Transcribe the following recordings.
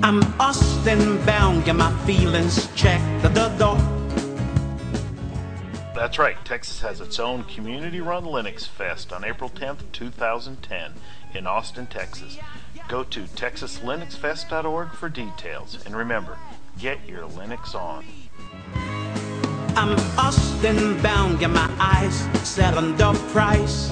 I'm Austin bound, get my feelings checked. The, the, the. That's right, Texas has its own community run Linux Fest on April 10th, 2010, in Austin, Texas. Go to texaslinuxfest.org for details. And remember, get your Linux on. I'm Austin bound, get my eyes set on the price.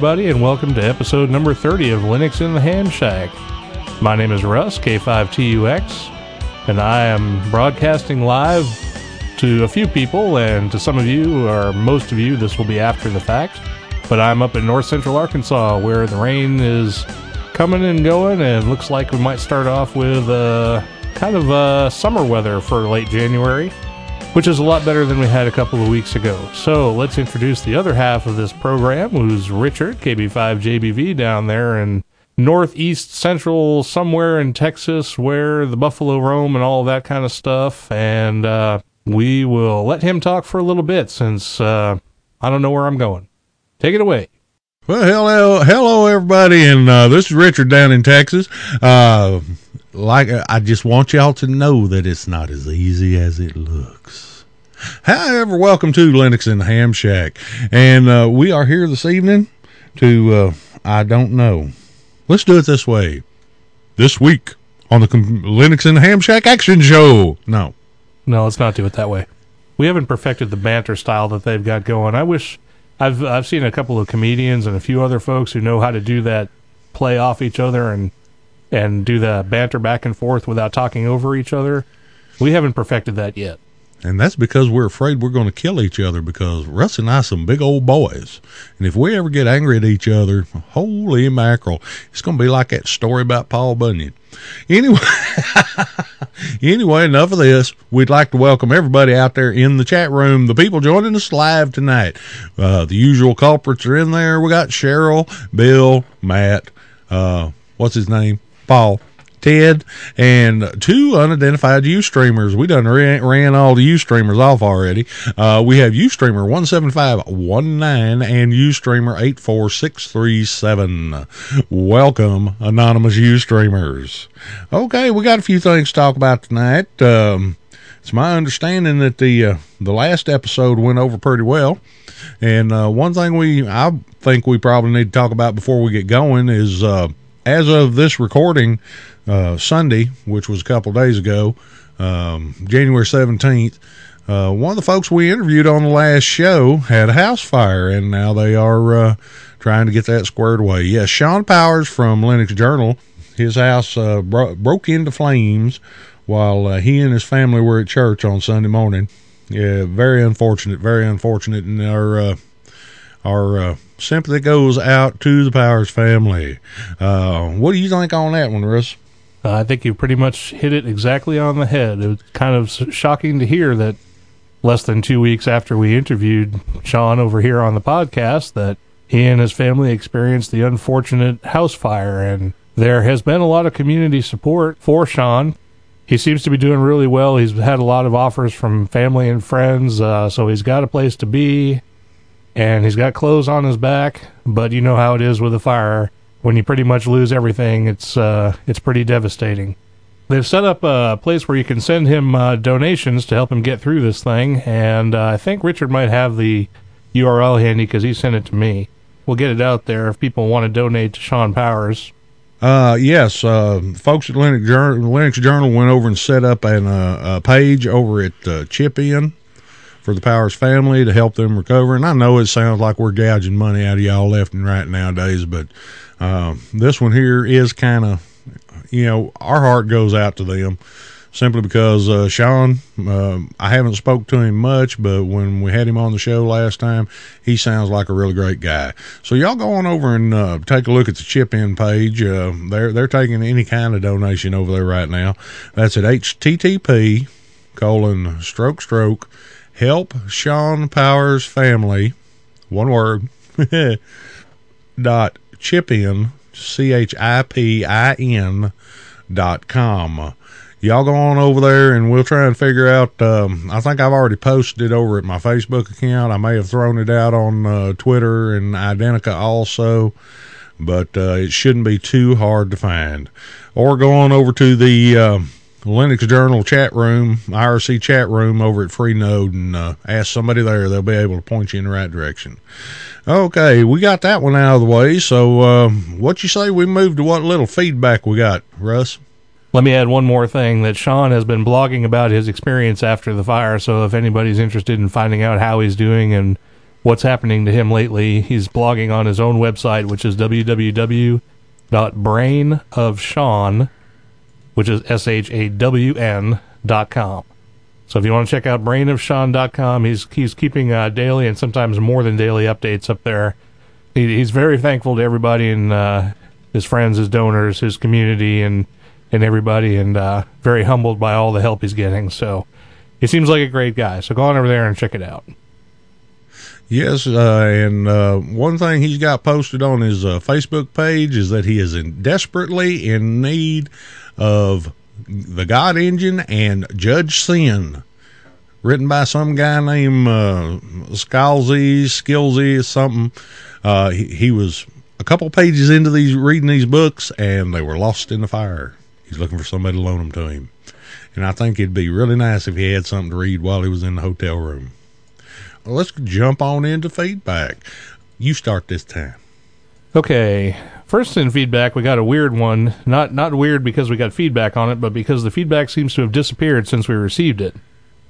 Everybody, and welcome to episode number 30 of Linux in the Ham Shack. My name is Russ, K5TUX, and I am broadcasting live to a few people, and to some of you, or most of you, this will be after the fact. But I'm up in north central Arkansas where the rain is coming and going, and looks like we might start off with uh, kind of uh, summer weather for late January which is a lot better than we had a couple of weeks ago. So let's introduce the other half of this program, who's Richard, KB5JBV, down there in northeast central, somewhere in Texas, where the buffalo roam and all that kind of stuff. And uh, we will let him talk for a little bit since uh, I don't know where I'm going. Take it away. Well, hello, hello, everybody, and uh, this is Richard down in Texas. Uh, like, I just want y'all to know that it's not as easy as it looks. However, welcome to Linux and Ham Shack, and uh, we are here this evening to, uh, I don't know. Let's do it this way. This week on the Com- Linux in the Ham Shack Action Show. No, No, let's not do it that way. We haven't perfected the banter style that they've got going. I wish I've I've seen a couple of comedians and a few other folks who know how to do that, play off each other and and do the banter back and forth without talking over each other. We haven't perfected that yet. And that's because we're afraid we're going to kill each other because Russ and I some big old boys. And if we ever get angry at each other, holy mackerel, it's going to be like that story about Paul Bunyan. Anyway, anyway, enough of this. We'd like to welcome everybody out there in the chat room, the people joining us live tonight. Uh, the usual culprits are in there. We got Cheryl, Bill, Matt, uh, what's his name? Paul. Ted and two unidentified U streamers. We done ran, ran all the U streamers off already. Uh, we have Ustreamer 17519 and U streamer 84637. Welcome, anonymous U streamers. Okay, we got a few things to talk about tonight. Um, it's my understanding that the uh, the last episode went over pretty well. And uh, one thing we I think we probably need to talk about before we get going is uh, as of this recording, uh, Sunday, which was a couple days ago, um, January 17th, uh, one of the folks we interviewed on the last show had a house fire, and now they are uh, trying to get that squared away. Yes, Shawn Powers from Linux Journal, his house uh, bro- broke into flames while uh, he and his family were at church on Sunday morning. Yeah, very unfortunate, very unfortunate, and our uh, our uh, sympathy goes out to the Powers family. Uh, what do you think on that one, Russ? Uh, I think you pretty much hit it exactly on the head. It was kind of shocking to hear that less than two weeks after we interviewed Shawn over here on the podcast, that he and his family experienced the unfortunate house fire. And there has been a lot of community support for Shawn. He seems to be doing really well. He's had a lot of offers from family and friends, uh, so he's got a place to be and he's got clothes on his back. But you know how it is with a fire. When you pretty much lose everything, it's uh, it's pretty devastating. They've set up a place where you can send him uh, donations to help him get through this thing, and uh, I think Richard might have the URL handy because he sent it to me. we'll get it out there if people want to donate to Shawn Powers. Uh, yes, uh, folks at Linux Journal, Linux Journal went over and set up an, uh, a page over at uh, Chip In for the Powers family to help them recover. And I know it sounds like we're gouging money out of y'all left and right nowadays, but uh, this one here is kind of, you know, our heart goes out to them simply because uh, Shawn, uh, I haven't spoke to him much, but when we had him on the show last time, he sounds like a really great guy. So y'all go on over and uh, take a look at the chip in page. Uh, they're they're taking any kind of donation over there right now. That's at http colon stroke stroke help Shawn Powers family one word dot chip in c h i p i n dot com y'all go on over there and we'll try and figure out. Um, I think I've already posted over at my Facebook account. I may have thrown it out on uh, Twitter and Identica also, but uh, it shouldn't be too hard to find. Or go on over to the uh, Linux Journal chat room, IRC chat room over at Freenode and uh, ask somebody there. They'll be able to point you in the right direction. Okay, we got that one out of the way. So, uh, what you say we move to what little feedback we got, Russ? Let me add one more thing that Shawn has been blogging about his experience after the fire. So if anybody's interested in finding out how he's doing and what's happening to him lately, he's blogging on his own website, which is www.brainofshawn, which is S H A W N dot com. So if you want to check out brainofshawn.com, he's he's keeping uh, daily and sometimes more than daily updates up there. He, he's very thankful to everybody and uh, his friends, his donors, his community, and and everybody, and uh, very humbled by all the help he's getting. So he seems like a great guy. So go on over there and check it out. Yes, uh, and uh, one thing he's got posted on his uh, Facebook page is that he is in desperately in need of the God Engine and Judge Sn, written by some guy named uh, Scalzi, Skillsy, something. Uh, he, he was a couple pages into these reading these books, and they were lost in the fire. He's looking for somebody to loan them to him. And I think it'd be really nice if he had something to read while he was in the hotel room. Let's jump on into feedback. You start this time. Okay. First in feedback, we got a weird one. Not not weird because we got feedback on it, but because the feedback seems to have disappeared since we received it.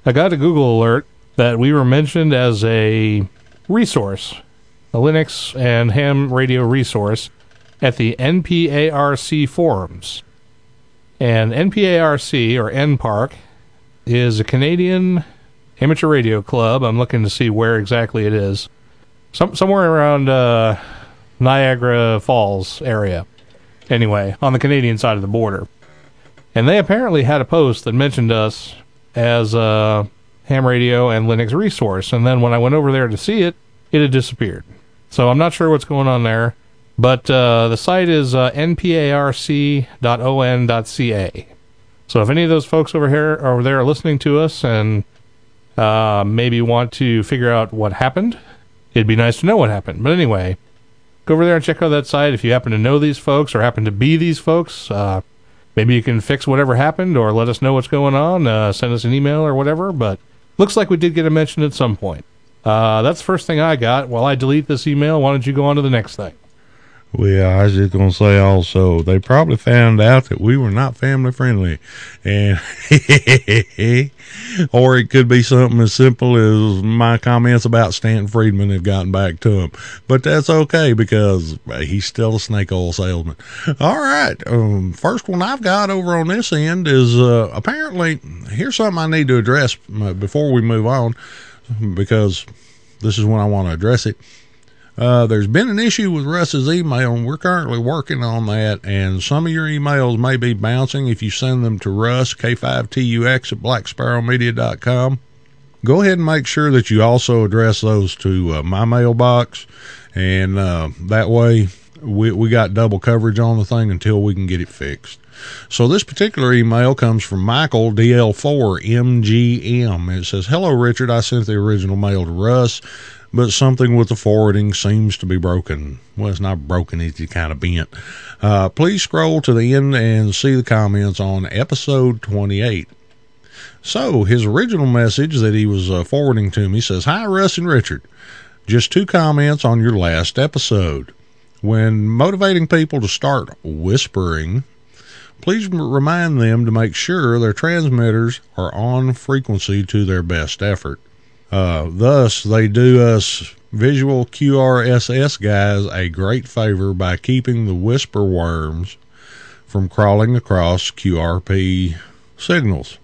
I got a Google alert that we were mentioned as a resource, a Linux and ham radio resource at the NPARC forums. And NPARC, or NPARC, is a Canadian amateur radio club. I'm looking to see where exactly it is. Some, somewhere around uh, Niagara Falls area. Anyway, on the Canadian side of the border. And they apparently had a post that mentioned us as a ham radio and Linux resource. And then when I went over there to see it, it had disappeared. So I'm not sure what's going on there. But uh, the site is uh, nparc.on.ca. So if any of those folks over here over there are listening to us and uh, maybe want to figure out what happened, it'd be nice to know what happened. But anyway, go over there and check out that site. If you happen to know these folks or happen to be these folks, uh, maybe you can fix whatever happened or let us know what's going on. Uh, send us an email or whatever. But looks like we did get a mention at some point. Uh, that's the first thing I got. While I delete this email, why don't you go on to the next thing? Well, I was just gonna say also they probably found out that we were not family friendly, and or it could be something as simple as my comments about Stanton Friedman have gotten back to him. But that's okay because he's still a snake oil salesman. All right, um, first one I've got over on this end is uh, apparently here's something I need to address uh, before we move on because this is when I want to address it. Uh, there's been an issue with Russ's email, and we're currently working on that. And some of your emails may be bouncing if you send them to Russ, K5TUX at BlackSparrowMedia.com. Go ahead and make sure that you also address those to uh, my mailbox, and uh, that way we, we got double coverage on the thing until we can get it fixed. So this particular email comes from Michael DL4MGM. It says, Hello, Richard. I sent the original mail to Russ but something with the forwarding seems to be broken. Well, it's not broken, it's kind of bent. Uh, please scroll to the end and see the comments on episode 28. So, his original message that he was uh, forwarding to me says, Hi, Russ and Richard. Just two comments on your last episode. When motivating people to start whispering, please remind them to make sure their transmitters are on frequency to their best effort. Uh, thus, they do us visual QRSS guys a great favor by keeping the whisper worms from crawling across QRP signals.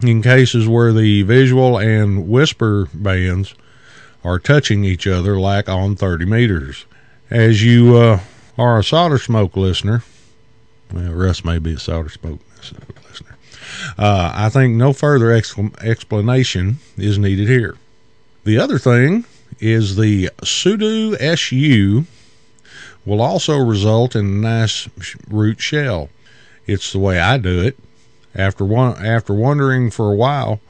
In cases where the visual and whisper bands are touching each other like on 30 meters. As you uh, are a solder smoke listener, well, Russ may be a solder smoke. Uh, I think no further explanation is needed here. The other thing is the sudo SU will also result in a nice root shell. It's the way I do it. After one, after wondering for a while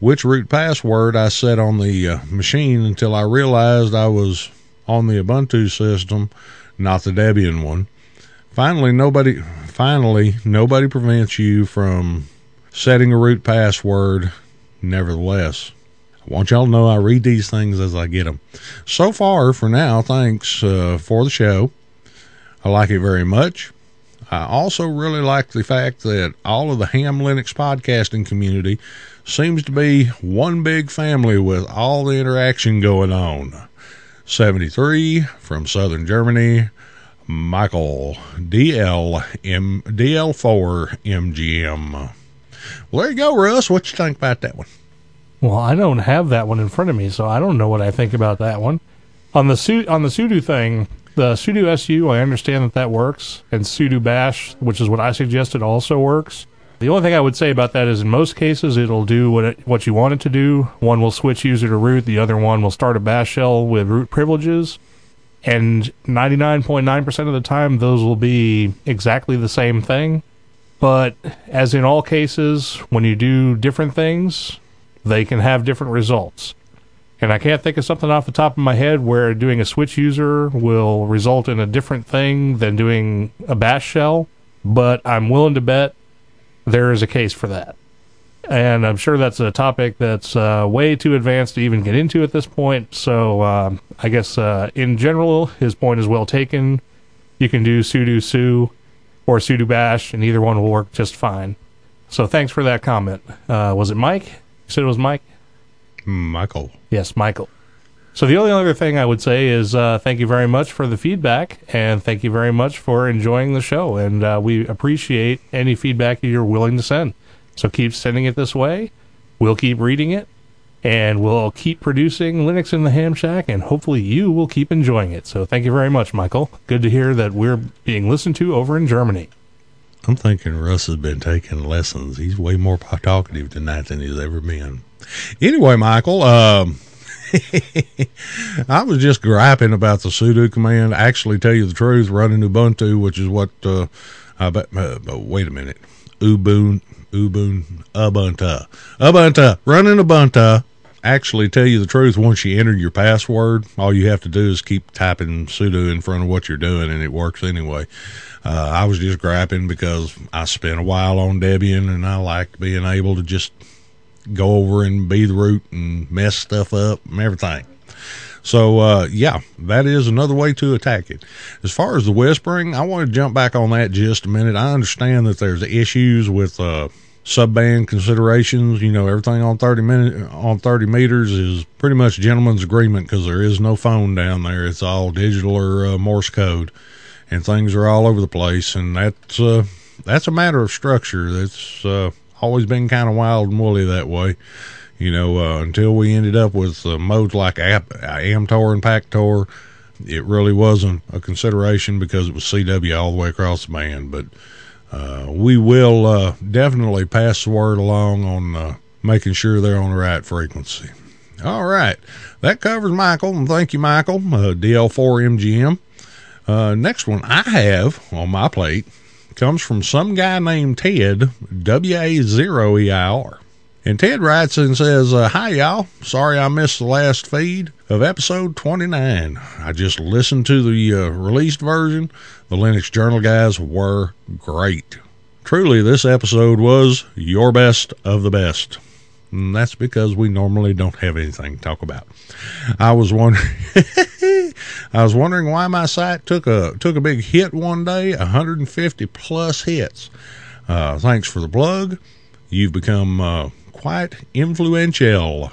which root password I set on the uh, machine until I realized I was on the Ubuntu system, not the Debian one. Finally, nobody finally nobody prevents you from setting a root password. Nevertheless, I want y'all to know I read these things as I get them. So far, for now, thanks uh, for the show. I like it very much. I also really like the fact that all of the Ham Linux podcasting community seems to be one big family with all the interaction going on. 73 from Southern Germany, Michael DL M, DL4 MGM. Well, there you go, Russ. What you think about that one? Well, I don't have that one in front of me, so I don't know what I think about that one. On the su- on the sudo thing, the sudo su, I understand that that works, and sudo bash, which is what I suggested, also works. The only thing I would say about that is in most cases it'll do what it, what you want it to do. One will switch user to root, the other one will start a bash shell with root privileges. And 99.9% of the time those will be exactly the same thing. But as in all cases, when you do different things, they can have different results. And I can't think of something off the top of my head where doing a switch user will result in a different thing than doing a bash shell, but I'm willing to bet there is a case for that. And I'm sure that's a topic that's uh, way too advanced to even get into at this point. So uh, I guess uh, in general, his point is well taken. You can do sudo su or sudo bash, and either one will work just fine. So thanks for that comment. Uh, was it Mike? You said it was Mike? Michael. Yes, Michael. So the only other thing I would say is uh, thank you very much for the feedback, and thank you very much for enjoying the show. And uh, we appreciate any feedback you're willing to send. So keep sending it this way. We'll keep reading it, and we'll keep producing Linux in the Ham Shack, and hopefully you will keep enjoying it. So thank you very much, Michael. Good to hear that we're being listened to over in Germany. I'm thinking Russ has been taking lessons. He's way more talkative tonight than he's ever been. Anyway, Michael, um, I was just griping about the sudo command. Actually, tell you the truth, running Ubuntu, which is what uh, I bet. Uh, wait a minute, Ubuntu, Ubuntu, Ubuntu, Ubuntu, running Ubuntu. Actually, tell you the truth, once you enter your password, all you have to do is keep typing sudo in front of what you're doing, and it works anyway. Uh, I was just griping because I spent a while on Debian, and I like being able to just go over and be the root and mess stuff up and everything. So, uh, yeah, that is another way to attack it. As far as the whispering, I want to jump back on that just a minute. I understand that there's issues with, uh, subband considerations. You know, everything on 30 minute, on 30 meters is pretty much gentleman's agreement because there is no phone down there. It's all digital or uh, Morse code and things are all over the place. And that's, uh, that's a matter of structure. That's, uh, always been kind of wild and woolly that way. You know, uh, until we ended up with uh, modes like App, Amtor and Pactor, it really wasn't a consideration because it was CW all the way across the band. But uh, we will uh, definitely pass the word along on uh, making sure they're on the right frequency. All right, that covers Michael, and thank you, Michael. Uh, DL4 MGM. next one I have on my plate comes from some guy named Ted, W A 0 E I R. And Ted writes and says, uh, Hi, y'all. Sorry I missed the last feed of episode 29. I just listened to the uh, released version. The Linux Journal guys were great. Truly, this episode was your best of the best. And that's because we normally don't have anything to talk about. I was wondering, I was wondering why my site took a took a big hit one day, 150 plus hits. Uh, thanks for the plug. You've become uh, quite influential.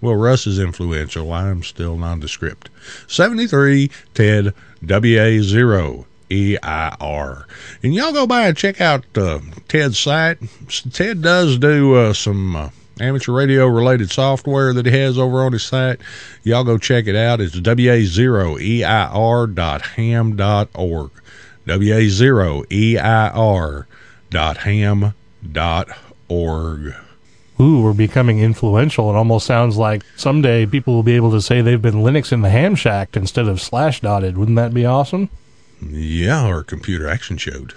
Well, Russ is influential. I am still nondescript. 73 Ted WA0 EIR. And y'all go by and check out uh, Ted's site. Ted does do uh, some uh, amateur radio related software that he has over on his site. Y'all go check it out. It's wa0eir.ham.org. wa0eir.ham.org. Ooh, we're becoming influential. It almost sounds like someday people will be able to say they've been Linux in the ham shacked instead of slash dotted. Wouldn't that be awesome? Yeah, or computer action showed.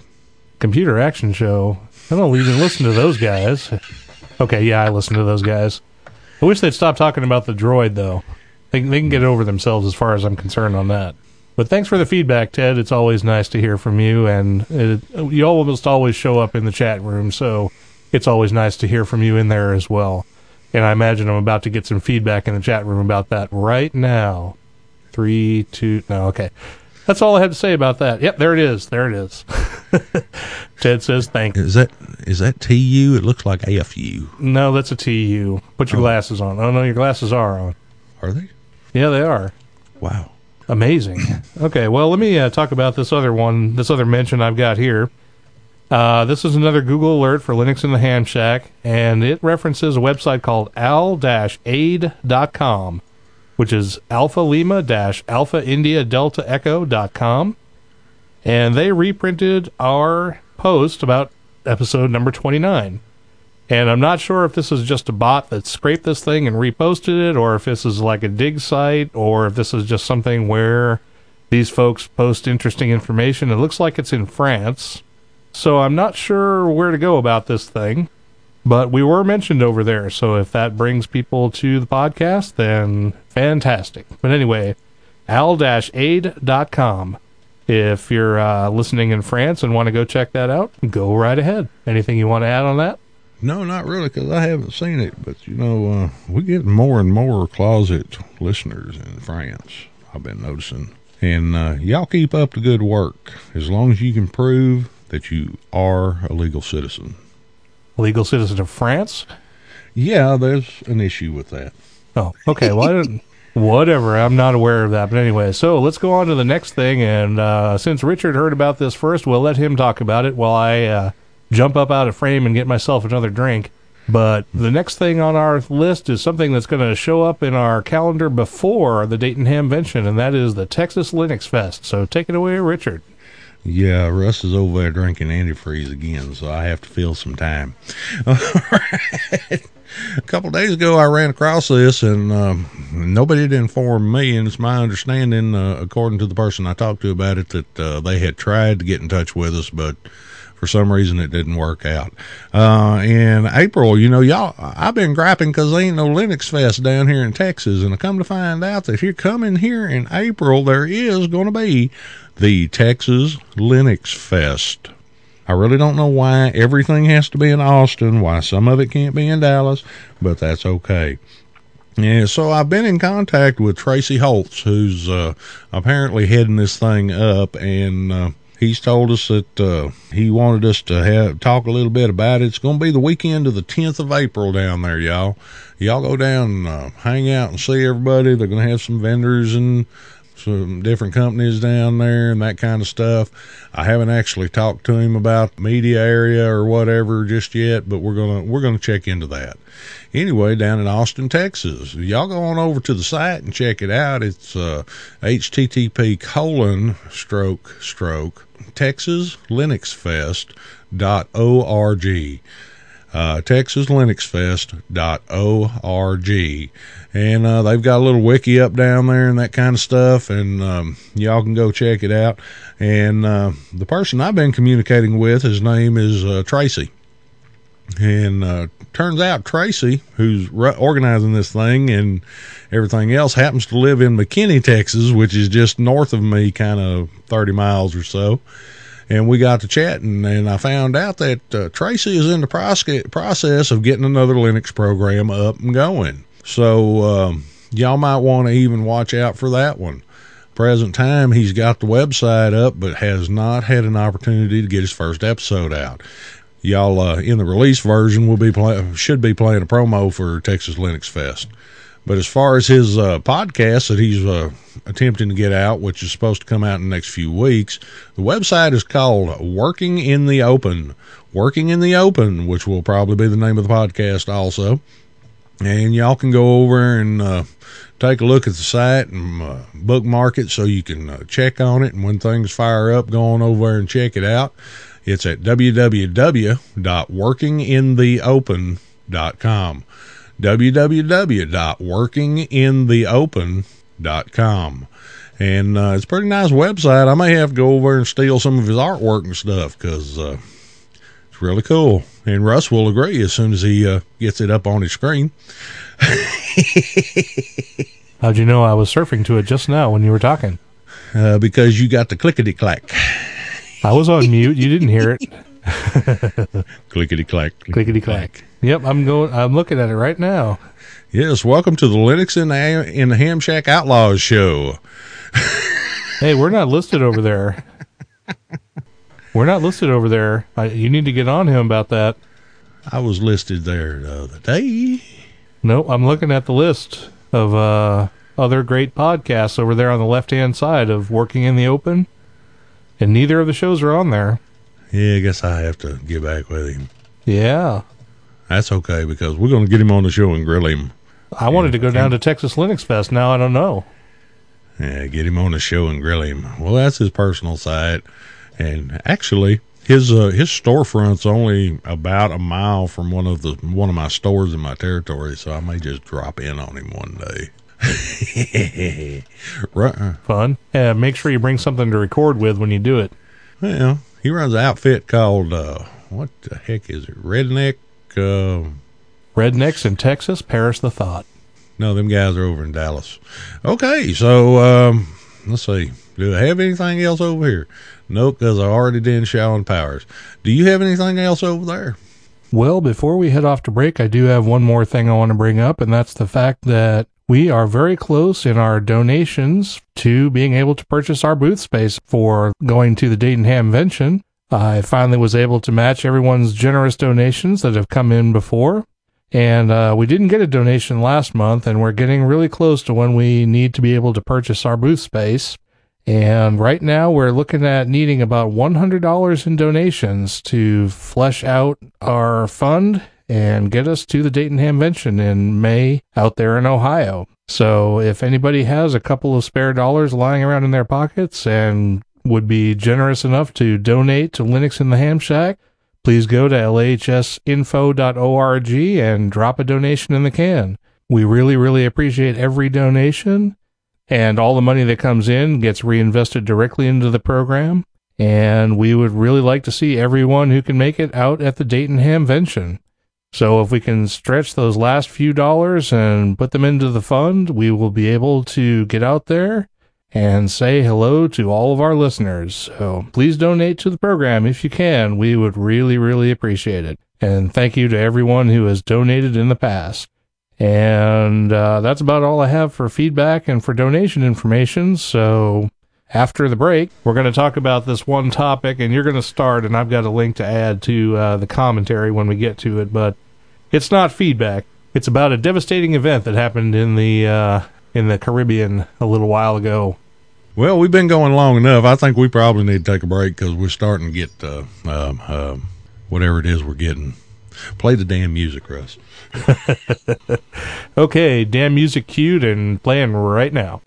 Computer action show. I don't even listen to those guys. Okay, yeah, I listen to those guys. I wish they'd stop talking about the droid, though. They, they can get over themselves as far as I'm concerned on that. But thanks for the feedback, Ted. It's always nice to hear from you, and it, you almost always show up in the chat room, so it's always nice to hear from you in there as well. And I imagine I'm about to get some feedback in the chat room about that right now. Three, two, no, okay. That's all I had to say about that. Yep, there it is. There it is. Ted says thank you. Is that is that TU? It looks like AFU. No, that's a TU. Put your Oh. glasses on. Oh, no, your glasses are on. Are they? Yeah, they are. Wow. Amazing. Okay, well, let me uh, talk about this other one, this other mention I've got here. Uh, this is another Google alert for Linux in the Ham Shack, and it references a website called alaide.com, which is alpha lima alpha india delta echo.com. And they reprinted our post about episode number 29. And I'm not sure if this is just a bot that scraped this thing and reposted it, or if this is like a Digg site, or if this is just something where these folks post interesting information. It looks like it's in France. So I'm not sure where to go about this thing, but we were mentioned over there. So if that brings people to the podcast, then fantastic. But anyway, alaide.com. If you're uh, listening in France and want to go check that out, go right ahead. Anything you want to add on that? No, not really, because I haven't seen it. But you know, uh, we get more and more closet listeners in France. I've been noticing, and uh, y'all keep up the good work as long as you can prove that you are a legal citizen. Legal citizen of France? Yeah, there's an issue with that. Oh, okay. Well, whatever. I'm not aware of that. But anyway, so let's go on to the next thing. And uh, since Richard heard about this first, we'll let him talk about it while I uh, jump up out of frame and get myself another drink. But the next thing on our list is something that's going to show up in our calendar before the Dayton Hamvention, and that is the Texas Linux Fest. So take it away, Richard. Yeah, Russ is over there drinking antifreeze again, so I have to fill some time. A couple days ago, I ran across this, and um, nobody had informed me. And it's my understanding, uh, according to the person I talked to about it, that uh, they had tried to get in touch with us, but for some reason it didn't work out. Uh, in April, you know, y'all, I've been griping because there ain't no Linux Fest down here in Texas, and I come to find out that here coming here in April, there is going to be the Texas Linux Fest. I really don't know why everything has to be in Austin, why some of it can't be in Dallas, but that's okay. Yeah, so I've been in contact with Tracy Holtz, who's uh, apparently heading this thing up, and uh, he's told us that uh, he wanted us to have talk a little bit about it. It's going to be the weekend of the 10th of April down there, y'all. Y'all go down and uh, hang out and see everybody. They're going to have some vendors and some different companies down there and that kind of stuff. I haven't actually talked to him about media area or whatever just yet, but we're gonna we're gonna check into that. Anyway, down in Austin, Texas, y'all go on over to the site and check it out. It's uh, http colon stroke stroke Texas Linux Fest dot org uh, TexasLinuxFest.org. And uh, they've got a little wiki up down there and that kind of stuff, and um, y'all can go check it out. And uh, the person I've been communicating with, his name is uh, Tracy. And uh, turns out Tracy, who's ru- organizing this thing and everything else, happens to live in McKinney, Texas, which is just north of me, kind of 30 miles or so. And we got to chatting, and I found out that uh, Tracy is in the proce- process of getting another Linux program up and going. So um, y'all might want to even watch out for that one. Present time, he's got the website up, but has not had an opportunity to get his first episode out. Y'all uh, in the release version will be play- should be playing a promo for Texas Linux Fest. But as far as his uh, podcast that he's uh, attempting to get out, which is supposed to come out in the next few weeks, the website is called Working in the Open. Working in the Open, which will probably be the name of the podcast also. And y'all can go over and uh, take a look at the site and uh, bookmark it so you can uh, check on it. And when things fire up, go on over and check it out. It's at www.workingintheopen.com. www.workingintheopen.com. And uh, it's a pretty nice website. I may have to go over and steal some of his artwork and stuff because uh, it's really cool. And Russ will agree as soon as he uh, gets it up on his screen. How'd you know I was surfing to it just now when you were talking? Uh, because you got the clickety clack. I was on mute. You didn't hear it. Clickety clack. Clickety clack. Yep, I'm going. I'm looking at it right now. Yes, welcome to the Linux in the, in the Ham Shack Outlaws show. Hey, we're not listed over there. We're not listed over there. I, you need to get on him about that. I was listed there the other day. No, I'm looking at the list of uh, other great podcasts over there on the left hand side of Working in the Open, and neither of the shows are on there. Yeah, I guess I have to get back with him. Yeah. That's okay because we're going to get him on the show and grill him. I wanted to go down to Texas Linux Fest. Now I don't know. Yeah, get him on the show and grill him. Well, that's his personal site, and actually, his uh, his storefront's only about a mile from one of the one of my stores in my territory, so I may just drop in on him one day. right? Fun. Yeah, make sure you bring something to record with when you do it. Well, he runs an outfit called uh, what the heck is it? Redneck. Uh, Rednecks in Texas, perish the thought. no, them guys are over in Dallas. Okay, so um, let's see. Do I have anything else over here? Nope, because I already did Shaolin Powers. Do you have anything else over there? Well, before we head off to break, I do have one more thing I want to bring up, and that's the fact that we are very close in our donations to being able to purchase our booth space for going to the Dayton Hamvention. I finally was able to match everyone's generous donations that have come in before. And uh, we didn't get a donation last month, and we're getting really close to when we need to be able to purchase our booth space. And right now, we're looking at needing about $100 in donations to flesh out our fund and get us to the Dayton Hamvention in May out there in Ohio. So, if anybody has a couple of spare dollars lying around in their pockets and would be generous enough to donate to Linux in the Ham Shack, please go to lhsinfo.org and drop a donation in the can. We really, really appreciate every donation, and all the money that comes in gets reinvested directly into the program. And we would really like to see everyone who can make it out at the Dayton Hamvention. So if we can stretch those last few dollars and put them into the fund, we will be able to get out there and say hello to all of our listeners. So please donate to the program if you can. We would really, really appreciate it. And thank you to everyone who has donated in the past. And uh, that's about all I have for feedback and for donation information. So after the break, we're going to talk about this one topic, and you're going to start, and I've got a link to add to uh, the commentary when we get to it. But it's not feedback. It's about a devastating event that happened in the uh, in the Caribbean a little while ago. Well, we've been going long enough. I think we probably need to take a break because we're starting to get uh, um, um, whatever it is we're getting. Play the damn music, Russ. Okay, damn music cued and playing right now.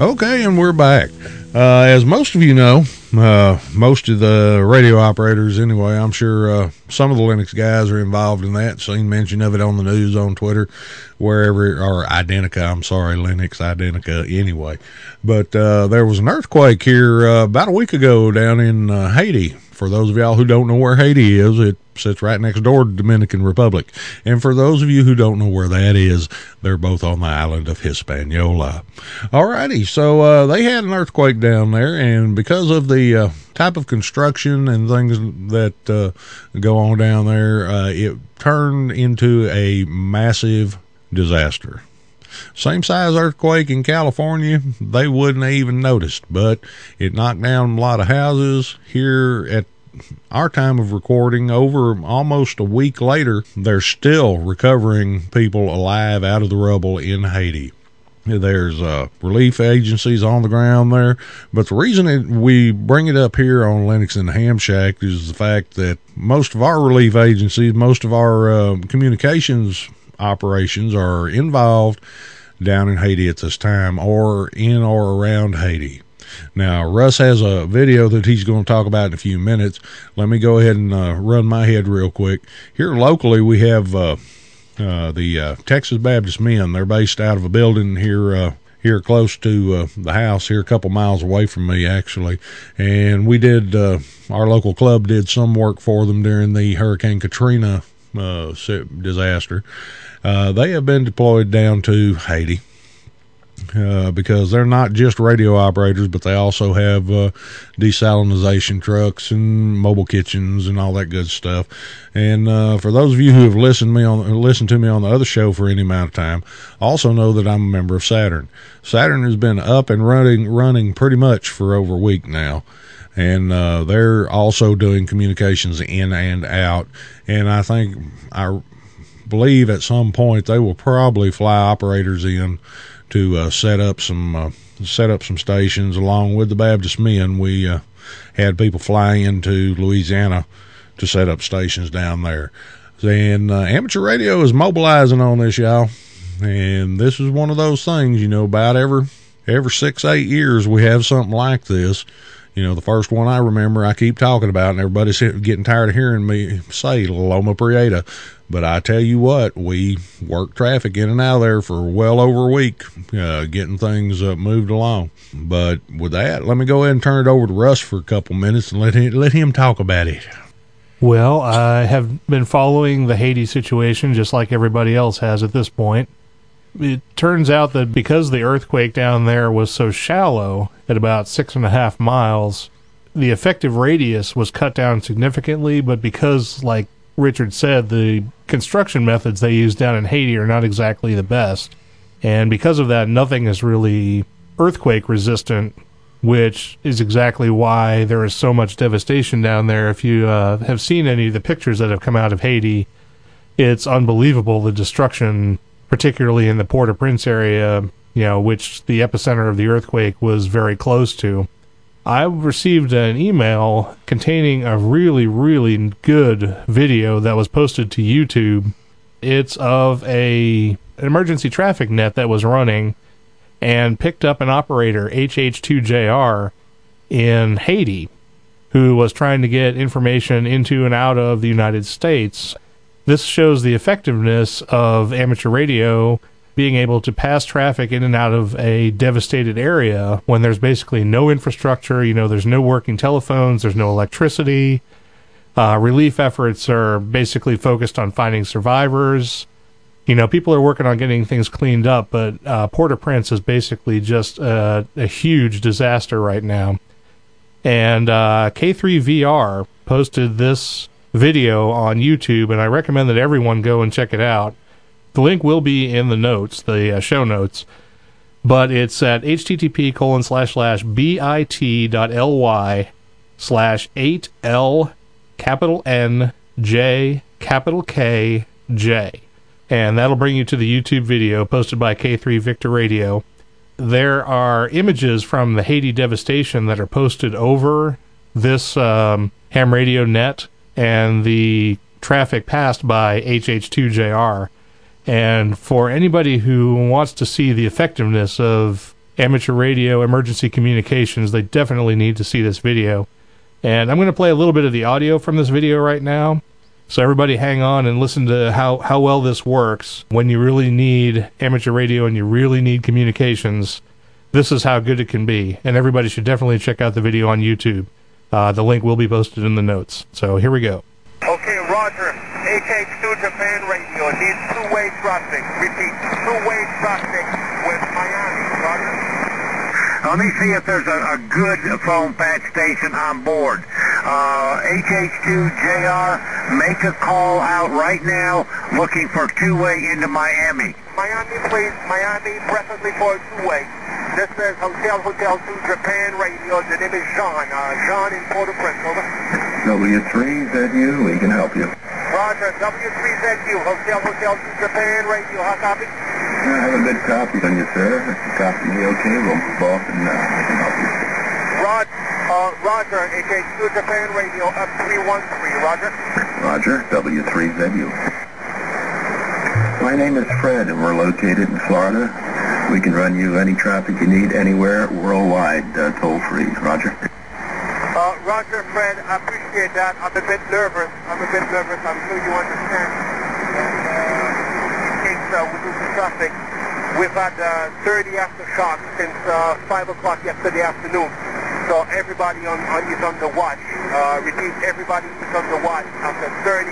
Okay, and we're back. Uh, as most of you know, uh, most of the radio operators, anyway. I'm sure uh, some of the Linux guys are involved in that. Seen mention of it on the news, on Twitter, wherever, or Identica. I'm sorry, Linux Identica. Anyway, but uh, there was an earthquake here uh, about a week ago down in uh, Haiti. For those of y'all who don't know where Haiti is, it sits right next door to Dominican Republic. And for those of you who don't know where that is, they're both on the island of Hispaniola. Alrighty, so uh, they had an earthquake down there, and because of the uh, type of construction and things that uh, go on down there, uh, it turned into a massive disaster. Same size earthquake in California, they wouldn't have even noticed, but it knocked down a lot of houses here at our time of recording, over almost a week later, they're still recovering people alive out of the rubble in Haiti. There's uh, relief agencies on the ground there, but the reason it, we bring it up here on Linux and Ham Shack is the fact that most of our relief agencies, most of our uh, communications operations are involved down in Haiti at this time, or in or around Haiti. Now, Russ has a video that he's going to talk about in a few minutes. Let me go ahead and uh, run my head real quick. Here locally, we have uh, uh, the uh, Texas Baptist Men. They're based out of a building here. Uh, here close to uh, the house, here a couple miles away from me, actually, and we did our local club did some work for them during the Hurricane Katrina disaster. They have been deployed down to Haiti, uh, because they're not just radio operators, but they also have uh, desalinization trucks and mobile kitchens and all that good stuff. And uh, for those of you who have listened me on listened to me on the other show for any amount of time, also know that I'm a member of SATERN. SATERN has been up and running running pretty much for over a week now. And uh, they're also doing communications in and out. And I think I believe at some point they will probably fly operators in to uh, set up some uh, set up some stations along with the Baptist men. We uh, had people fly into Louisiana to set up stations down there. And uh, amateur radio is mobilizing on this, y'all. And this is one of those things, you know, about every every six eight years we have something like this. You know, the first one I remember, I keep talking about, and everybody's getting tired of hearing me say Loma Prieta. But I tell you what, we worked traffic in and out of there for well over a week, uh, getting things uh, moved along. But with that, let me go ahead and turn it over to Russ for a couple minutes and let him, let him talk about it. Well, I have been following the Haiti situation just like everybody else has at this point. It turns out that because the earthquake down there was so shallow at about six and a half miles, the effective radius was cut down significantly, but because, like Richard said, the construction methods they use down in Haiti are not exactly the best. And because of that, nothing is really earthquake resistant, which is exactly why there is so much devastation down there. If you uh, have seen any of the pictures that have come out of Haiti, it's unbelievable the destruction, particularly in the Port au Prince area, you know, which the epicenter of the earthquake was very close to. I received an email containing a really, really good video that was posted to YouTube. It's of a an emergency traffic net that was running and picked up an operator, HH2JR, in Haiti, who was trying to get information into and out of the United States. This shows the effectiveness of amateur radio being able to pass traffic in and out of a devastated area when there's basically no infrastructure, you know, there's no working telephones, there's no electricity. Uh, relief efforts are basically focused on finding survivors. You know, people are working on getting things cleaned up, but uh, Port au Prince is basically just a, a huge disaster right now. And uh, K3VR posted this video on YouTube, and I recommend that everyone go and check it out. The link will be in the notes, the uh, show notes, but it's at http colon slash slash bit.ly slash 8l capital N J capital K J. And that'll bring you to the YouTube video posted by K3 Victor Radio. There are images from the Haiti devastation that are posted over this um, ham radio net and the traffic passed by HH2JR. And for anybody who wants to see the effectiveness of amateur radio emergency communications, they definitely need to see this video. And I'm going to play a little bit of the audio from this video right now. So everybody hang on and listen to how, how well this works when you really need amateur radio and you really need communications. This is how good it can be. And everybody should definitely check out the video on YouTube. Uh, the link will be posted in the notes. So here we go. Okay, Roger. HH2 Japan Radio needs two-way traffic. Repeat, two-way traffic with Miami. Roger. Let me see if there's a, a good phone patch station on board. Uh, HH2JR, make a call out right now looking for two-way into Miami. Miami, please. Miami, preferably for two-way. This is Hotel Hotel 2 Japan Radio. The name is Jean. Uh, Jean in Port-au-Prince. Over. W3ZU, we can help you. Roger. W3ZU. Hotel Hotel 2 Japan Radio. How copy? I have a good copy on you, sir. If copy me okay, we'll move off and uh, I can help you. Rod, uh, Roger. HH2 Japan Radio. Up 313. Roger. Roger, W3ZU. My name is Fred, and we're located in Florida. We can run you any traffic you need anywhere, worldwide, uh, toll free. Roger. Roger, Fred, I appreciate that. I'm a bit nervous. I'm a bit nervous. I'm sure you understand. Uh, in case uh, we lose the traffic, we've had uh, 30 aftershocks since uh, 5 o'clock yesterday afternoon. So everybody on, on is on the watch. Uh, repeat, everybody is on the watch after 30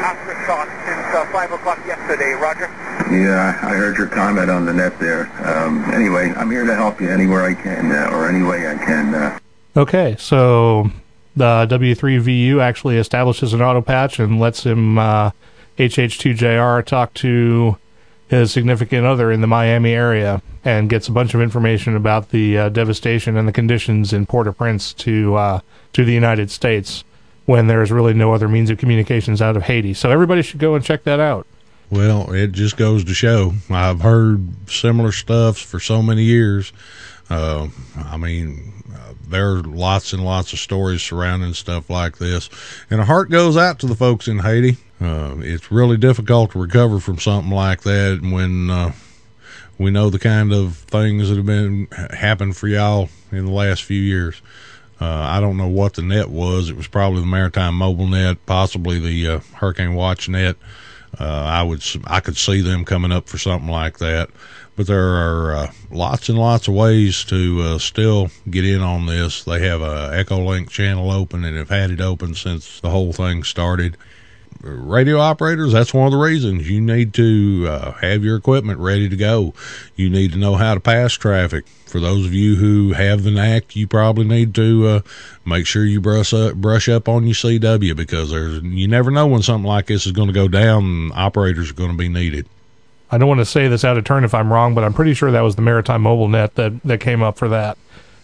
aftershocks since uh, 5 o'clock yesterday. Roger? Yeah, I heard your comment on the net there. Um, anyway, I'm here to help you anywhere I can, or any way I can. Okay, so the W3ZU actually establishes an auto patch and lets him uh, HH2JR talk to his significant other in the Miami area and gets a bunch of information about the uh, devastation and the conditions in Port-au-Prince to uh, to the United States when there is really no other means of communications out of Haiti. So everybody should go and check that out. Well, it just goes to show. I've heard similar stuff for so many years. Uh, I mean, there are lots and lots of stories surrounding stuff like this, and a heart goes out to the folks in Haiti. Uh, it's really difficult to recover from something like that when uh, we know the kind of things that have been happened for y'all in the last few years. Uh, I don't know what the net was. It was probably the Maritime Mobile Net, possibly the uh, Hurricane Watch Net. Uh, I would I could see them coming up for something like that. But there are uh, lots and lots of ways to uh, still get in on this. They have a EchoLink channel open and have had it open since the whole thing started. Radio operators, that's one of the reasons you need to uh, have your equipment ready to go. You need to know how to pass traffic. For those of you who have the knack, you probably need to uh, make sure you brush up, brush up on your CW because there's you never know when something like this is going to go down. Operators are going to be needed. I don't want to say this out of turn if I'm wrong, but I'm pretty sure that was the Maritime Mobile Net that, that came up for that,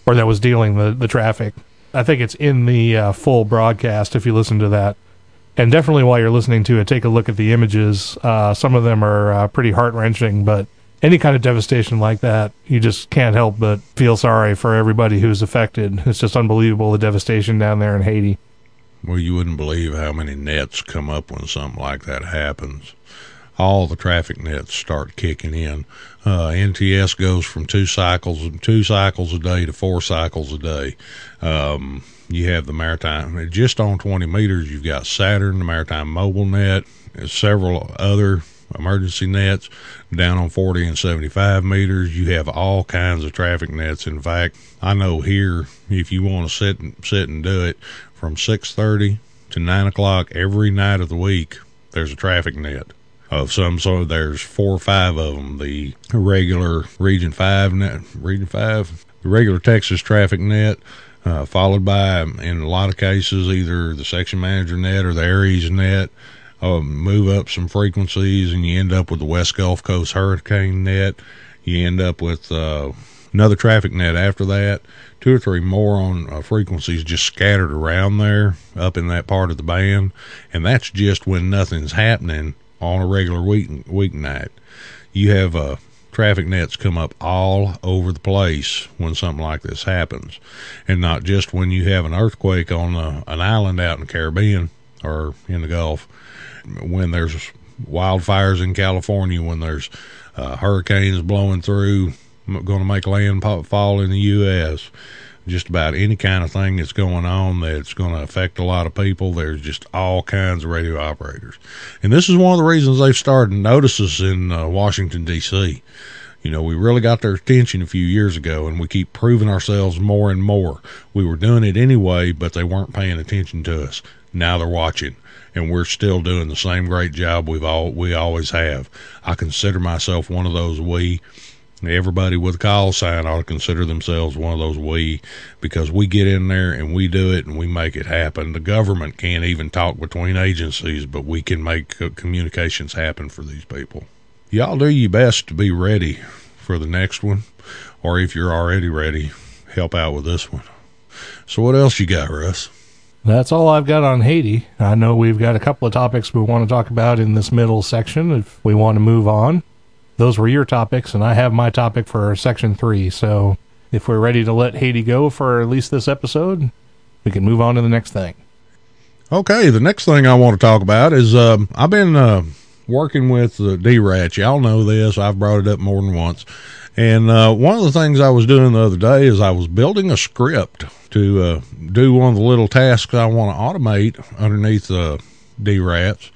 or that was dealing the, the traffic. I think it's in the uh, full broadcast if you listen to that. And definitely while you're listening to it, take a look at the images. Uh, some of them are uh, pretty heart wrenching, but any kind of devastation like that, you just can't help but feel sorry for everybody who's affected. It's just unbelievable the devastation down there in Haiti. Well, you wouldn't believe how many nets come up when something like that happens. All the traffic nets start kicking in. Uh, NTS goes from two cycles, two cycles a day to four cycles a day. Um, you have the maritime just on 20 meters. You've got SATERN, the maritime mobile net, several other emergency nets down on 40 and 75 meters. You have all kinds of traffic nets. In fact, I know here if you want to sit and sit and do it from 6:30 to 9 o'clock every night of the week, there's a traffic net of some sort. There's four or five of them. The regular Region Five net, Region Five, the regular Texas traffic net. Uh, followed by, in a lot of cases, either the section manager net or the ARES net uh, move up some frequencies and you end up with the West Gulf Coast hurricane net. You end up with uh, another traffic net after that, two or three more on uh, frequencies just scattered around there up in that part of the band. And that's just when nothing's happening on a regular week weeknight. You have uh, traffic nets come up all over the place when something like this happens, and not just when you have an earthquake on a, an island out in the Caribbean or in the Gulf when there's wildfires in California, when there's uh, hurricanes blowing through going to make landfall in the U.S. Just about any kind of thing that's going on that's going to affect a lot of people. There's just all kinds of radio operators, and this is one of the reasons they've started notices in uh, Washington D.C. You know, we really got their attention a few years ago, and we keep proving ourselves more and more. We were doing it anyway, but they weren't paying attention to us. Now they're watching, and we're still doing the same great job we've all we always have. I consider myself one of those we. Everybody with a call sign ought to consider themselves one of those we, because we get in there and we do it and we make it happen. The government can't even talk between agencies, but we can make communications happen for these people y'all do your best to be ready for the next one, or if you're already ready, help out with this one. So, what else you got, Russ? That's all I've got on Haiti. I know we've got a couple of topics we want to talk about in this middle section if we want to move on. Those were your topics, and I have my topic for section three. So, if we're ready to let Haiti go for at least this episode, we can move on to the next thing. Okay, the next thing I want to talk about is um, I've been uh, working with the D-Rats. Y'all know this. I've brought it up more than once. And uh, one of the things I was doing the other day is I was building a script to uh, do one of the little tasks I want to automate underneath the D-Rats.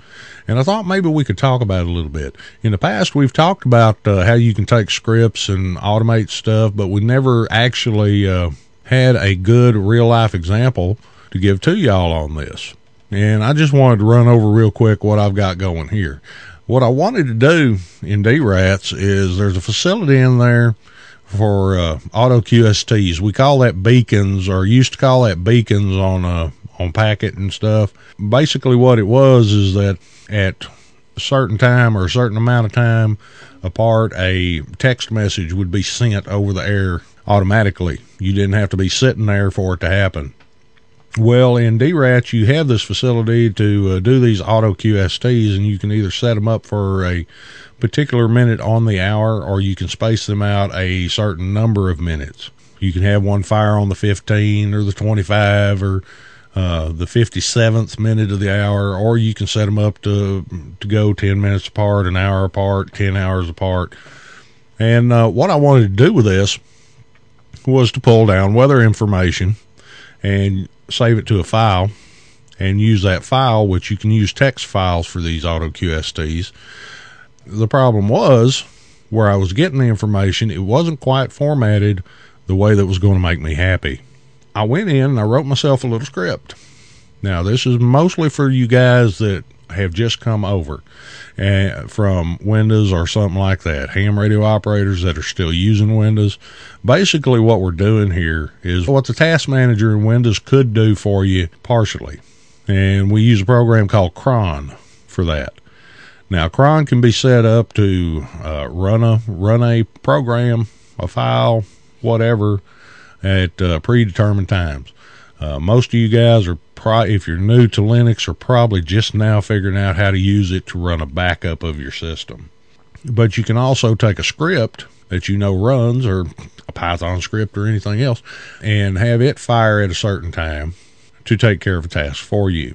And I thought maybe we could talk about it a little bit. In the past, we've talked about uh, how you can take scripts and automate stuff, but we never actually uh, had a good real life example to give to y'all on this. And I just wanted to run over real quick what I've got going here. What I wanted to do in D-Rats is there's a facility in there for uh, auto QSTs. We call that beacons, or used to call that beacons on uh, on packet and stuff. Basically, what it was is that at a certain time or a certain amount of time apart, a text message would be sent over the air automatically. You didn't have to be sitting there for it to happen. Well, in D-Rats, you have this facility to uh, do these auto QSTs, and you can either set them up for a particular minute on the hour, or you can space them out a certain number of minutes. You can have one fire on the 15 or the 25 or uh, the 57th minute of the hour, or you can set them up to to go 10 minutes apart, an hour apart, 10 hours apart. And uh, what I wanted to do with this was to pull down weather information and save it to a file and use that file, which you can use text files for these auto QSTs. The problem was where I was getting the information, it wasn't quite formatted the way that was going to make me happy. I went in and I wrote myself a little script. Now, this is mostly for you guys that have just come over from Windows or something like that. Ham radio operators that are still using Windows. Basically, what we're doing here is what the task manager in Windows could do for you partially. And we use a program called Cron for that. Now, Cron can be set up to uh, run a run a program, a file, whatever, at uh, predetermined times. Uh, most of you guys are probably, if you're new to Linux, are probably just now figuring out how to use it to run a backup of your system. But you can also take a script that you know runs, or a Python script or anything else, and have it fire at a certain time to take care of a task for you.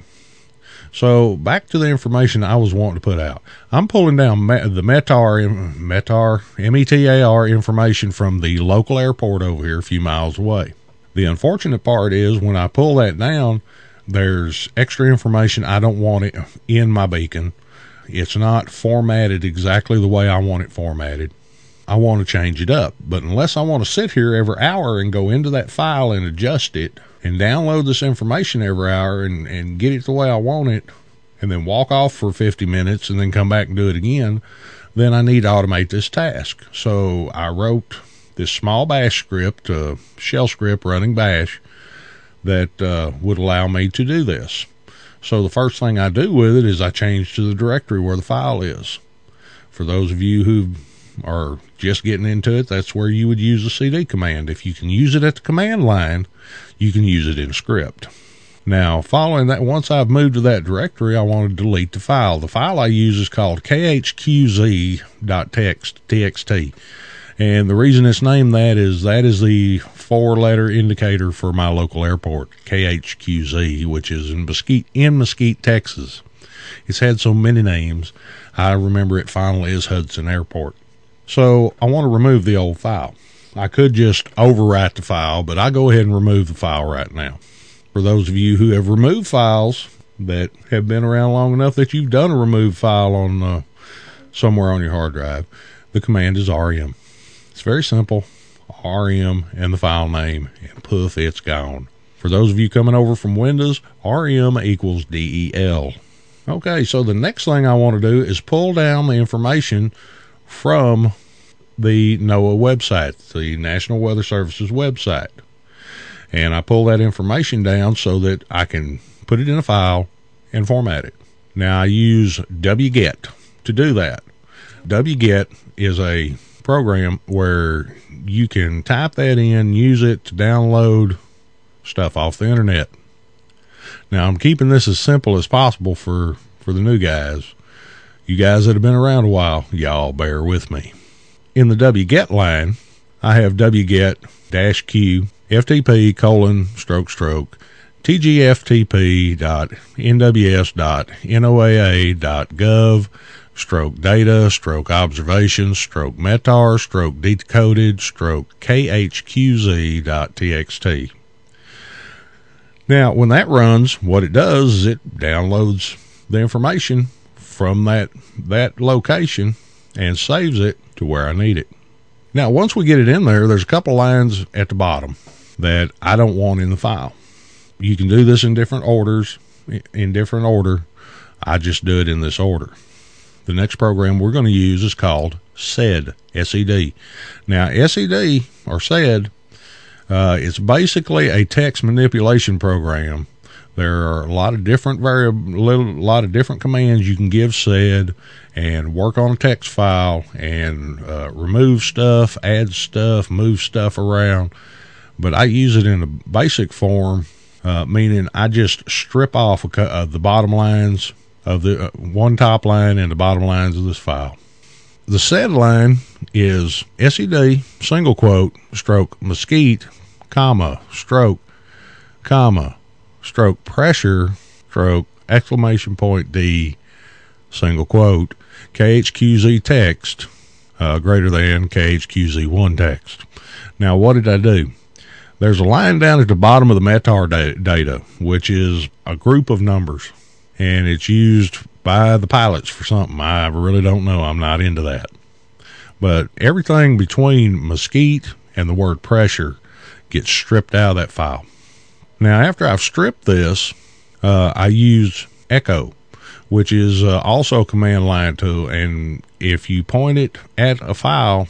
So back to the information I was wanting to put out. I'm pulling down the METAR, METAR, M-E-T-A-R information from the local airport over here a few miles away. The unfortunate part is when I pull that down, there's extra information I don't want it in my beacon. It's not formatted exactly the way I want it formatted. I want to change it up. But unless I want to sit here every hour and go into that file and adjust it and download this information every hour and, and get it the way I want it and then walk off for 50 minutes and then come back and do it again, then I need to automate this task. So I wrote this small bash script, uh, shell script running bash that uh, would allow me to do this. So the first thing I do with it is I change to the directory where the file is. For those of you who are just getting into it, that's where you would use the cd command. If you can use it at the command line, you can use it in script. Now, following that, once I've moved to that directory, I want to delete the file. The file I use is called khqz.txt. And the reason it's named that is that is the four letter indicator for my local airport, KHQZ, which is in Mesquite, in Mesquite, Texas. It's had so many names. I remember it finally is Hudson Airport. So I want to remove the old file. I could just overwrite the file, but I go ahead and remove the file right now. For those of you who have removed files that have been around long enough that you've done a remove file on uh, somewhere on your hard drive, the command is rm. It's very simple. rm and the file name, and poof, it's gone. For those of you coming over from Windows, rm equals del. Okay, so the next thing I want to do is pull down the information from the NOAA website, the National Weather Service's website. And I pull that information down so that I can put it in a file and format it. Now I use wget to do that. wget is a program where you can type that in, use it to download stuff off the internet. Now I'm keeping this as simple as possible for for the new guys. You guys that have been around a while, y'all bear with me. In the wget line, I have wget dash q ftp colon stroke stroke tgftp dot nws dot noaa dot gov stroke data stroke observations stroke metar stroke decoded stroke khqz dot txt now, when that runs, what it does is it downloads the information from that that location and saves it to where I need it. Now, once we get it in there, there's a couple lines at the bottom that I don't want in the file. You can do this in different orders, in different order. I just do it in this order. The next program we're going to use is called SED, S-E-D. Now, SED or SED uh, it's basically a text manipulation program. There are a lot of different variable, lot of different commands you can give SED and work on a text file and uh, remove stuff, add stuff, move stuff around. But I use it in a basic form, uh, meaning I just strip off a, uh, the bottom lines of the uh, one top line and the bottom lines of this file. The SED line is SED single quote stroke mesquite comma, stroke, comma, stroke pressure, stroke, exclamation point D, single quote, KHQZ text, uh, greater than KHQZ1 text. Now, what did I do? There's a line down at the bottom of the METAR da- data, which is a group of numbers, and it's used by the pilots for something. I really don't know. I'm not into that. But everything between mesquite and the word pressure gets stripped out of that file. Now, after I've stripped this, uh, I use echo, which is uh, also a command line tool. And if you point it at a file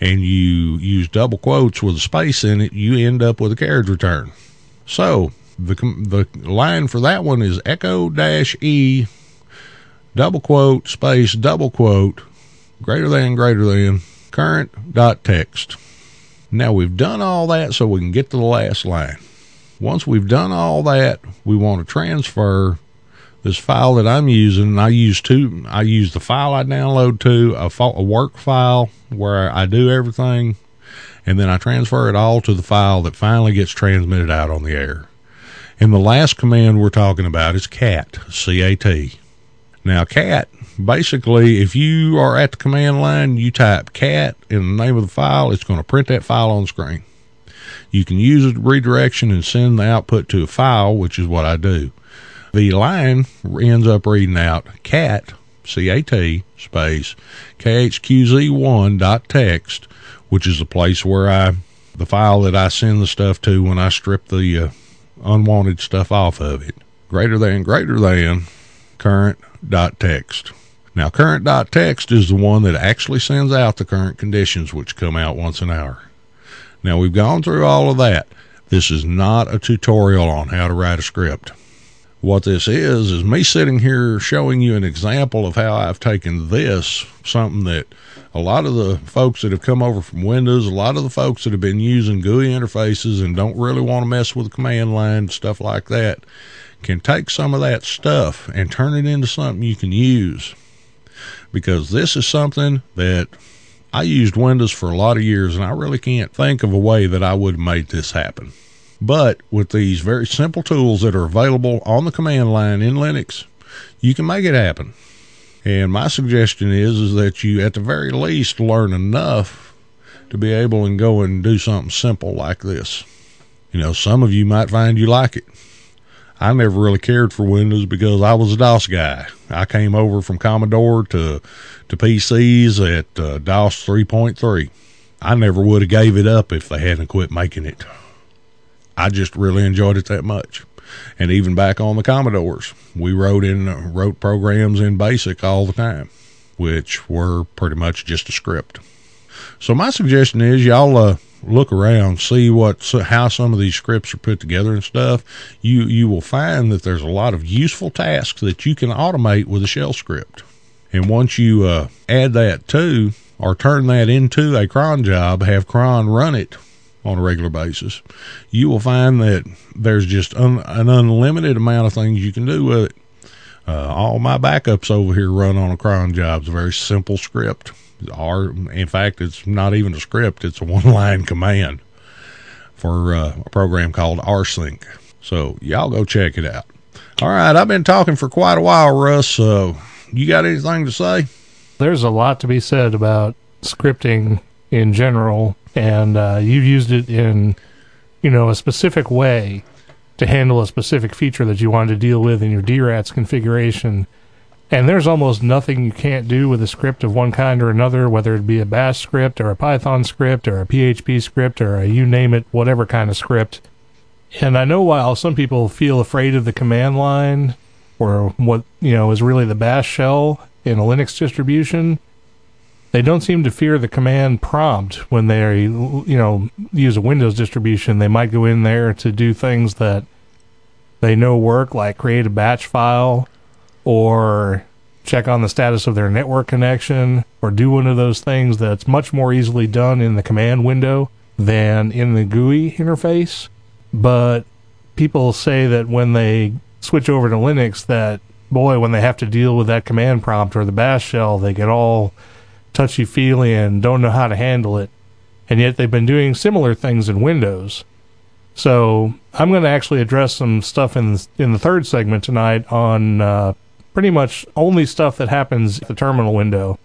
and you use double quotes with a space in it, you end up with a carriage return. So the the line for that one is echo dash e double quote space double quote greater than greater than current dot text. Now we've done all that so we can get to the last line. Once we've done all that, we want to transfer this file that I'm using. I use two. I use the file I download to a, a work file where I do everything, and then I transfer it all to the file that finally gets transmitted out on the air. And the last command we're talking about is cat, C A T. Now, cat basically, if you are at the command line, you type cat in the name of the file, it's going to print that file on screen. You can use a redirection and send the output to a file, which is what I do. The line ends up reading out cat, C-A-T, space, KHQZ1 dot text, which is the place where I, the file that I send the stuff to when I strip the uh, unwanted stuff off of it. Greater than, greater than, current dot text. Now, current.txt is the one that actually sends out the current conditions, which come out once an hour. Now, we've gone through all of that. This is not a tutorial on how to write a script. What this is, is me sitting here showing you an example of how I've taken this, something that a lot of the folks that have come over from Windows, a lot of the folks that have been using GUI interfaces and don't really want to mess with the command line, stuff like that, can take some of that stuff and turn it into something you can use because this is something that I used Windows for a lot of years and I really can't think of a way that I would have made this happen. But with these very simple tools that are available on the command line in Linux, you can make it happen. And my suggestion is is that you at the very least learn enough to be able and go and do something simple like this. You know, some of you might find you like it. I never really cared for Windows because I was a DOS guy. I came over from Commodore to to PCs at uh, DOS 3.3. I never would have gave it up if they hadn't quit making it. I just really enjoyed it that much. And even back on the Commodores, we wrote in wrote programs in BASIC all the time, which were pretty much just a script. So my suggestion is y'all uh, look around, see what how some of these scripts are put together and stuff. You you will find that there's a lot of useful tasks that you can automate with a shell script. And once you uh, add that to or turn that into a cron job, have cron run it on a regular basis, you will find that there's just un, an unlimited amount of things you can do with it. Uh, all my backups over here run on a cron job. It's a very simple script. Or, in fact, it's not even a script. It's a one-line command for uh, a program called rsync. So y'all go check it out. All right, I've been talking for quite a while, Russ. So you got anything to say? There's a lot to be said about scripting in general, and uh, you've used it in, you know, a specific way to handle a specific feature that you wanted to deal with in your DRATS configuration. And there's almost nothing you can't do with a script of one kind or another, whether it be a Bash script or a Python script or a PHP script or a you name it, whatever kind of script. And I know while some people feel afraid of the command line or what, you know, is really the Bash shell in a Linux distribution, they don't seem to fear the command prompt when they, you know, use a Windows distribution. They might go in there to do things that they know work, like create a batch file or check on the status of their network connection or do one of those things that's much more easily done in the command window than in the GUI interface. But people say that when they switch over to Linux, that boy, when they have to deal with that command prompt or the bash shell, they get all touchy feely and don't know how to handle it. And yet they've been doing similar things in Windows. So I'm going to actually address some stuff in in the third segment tonight on uh, pretty much only stuff that happens at the terminal window.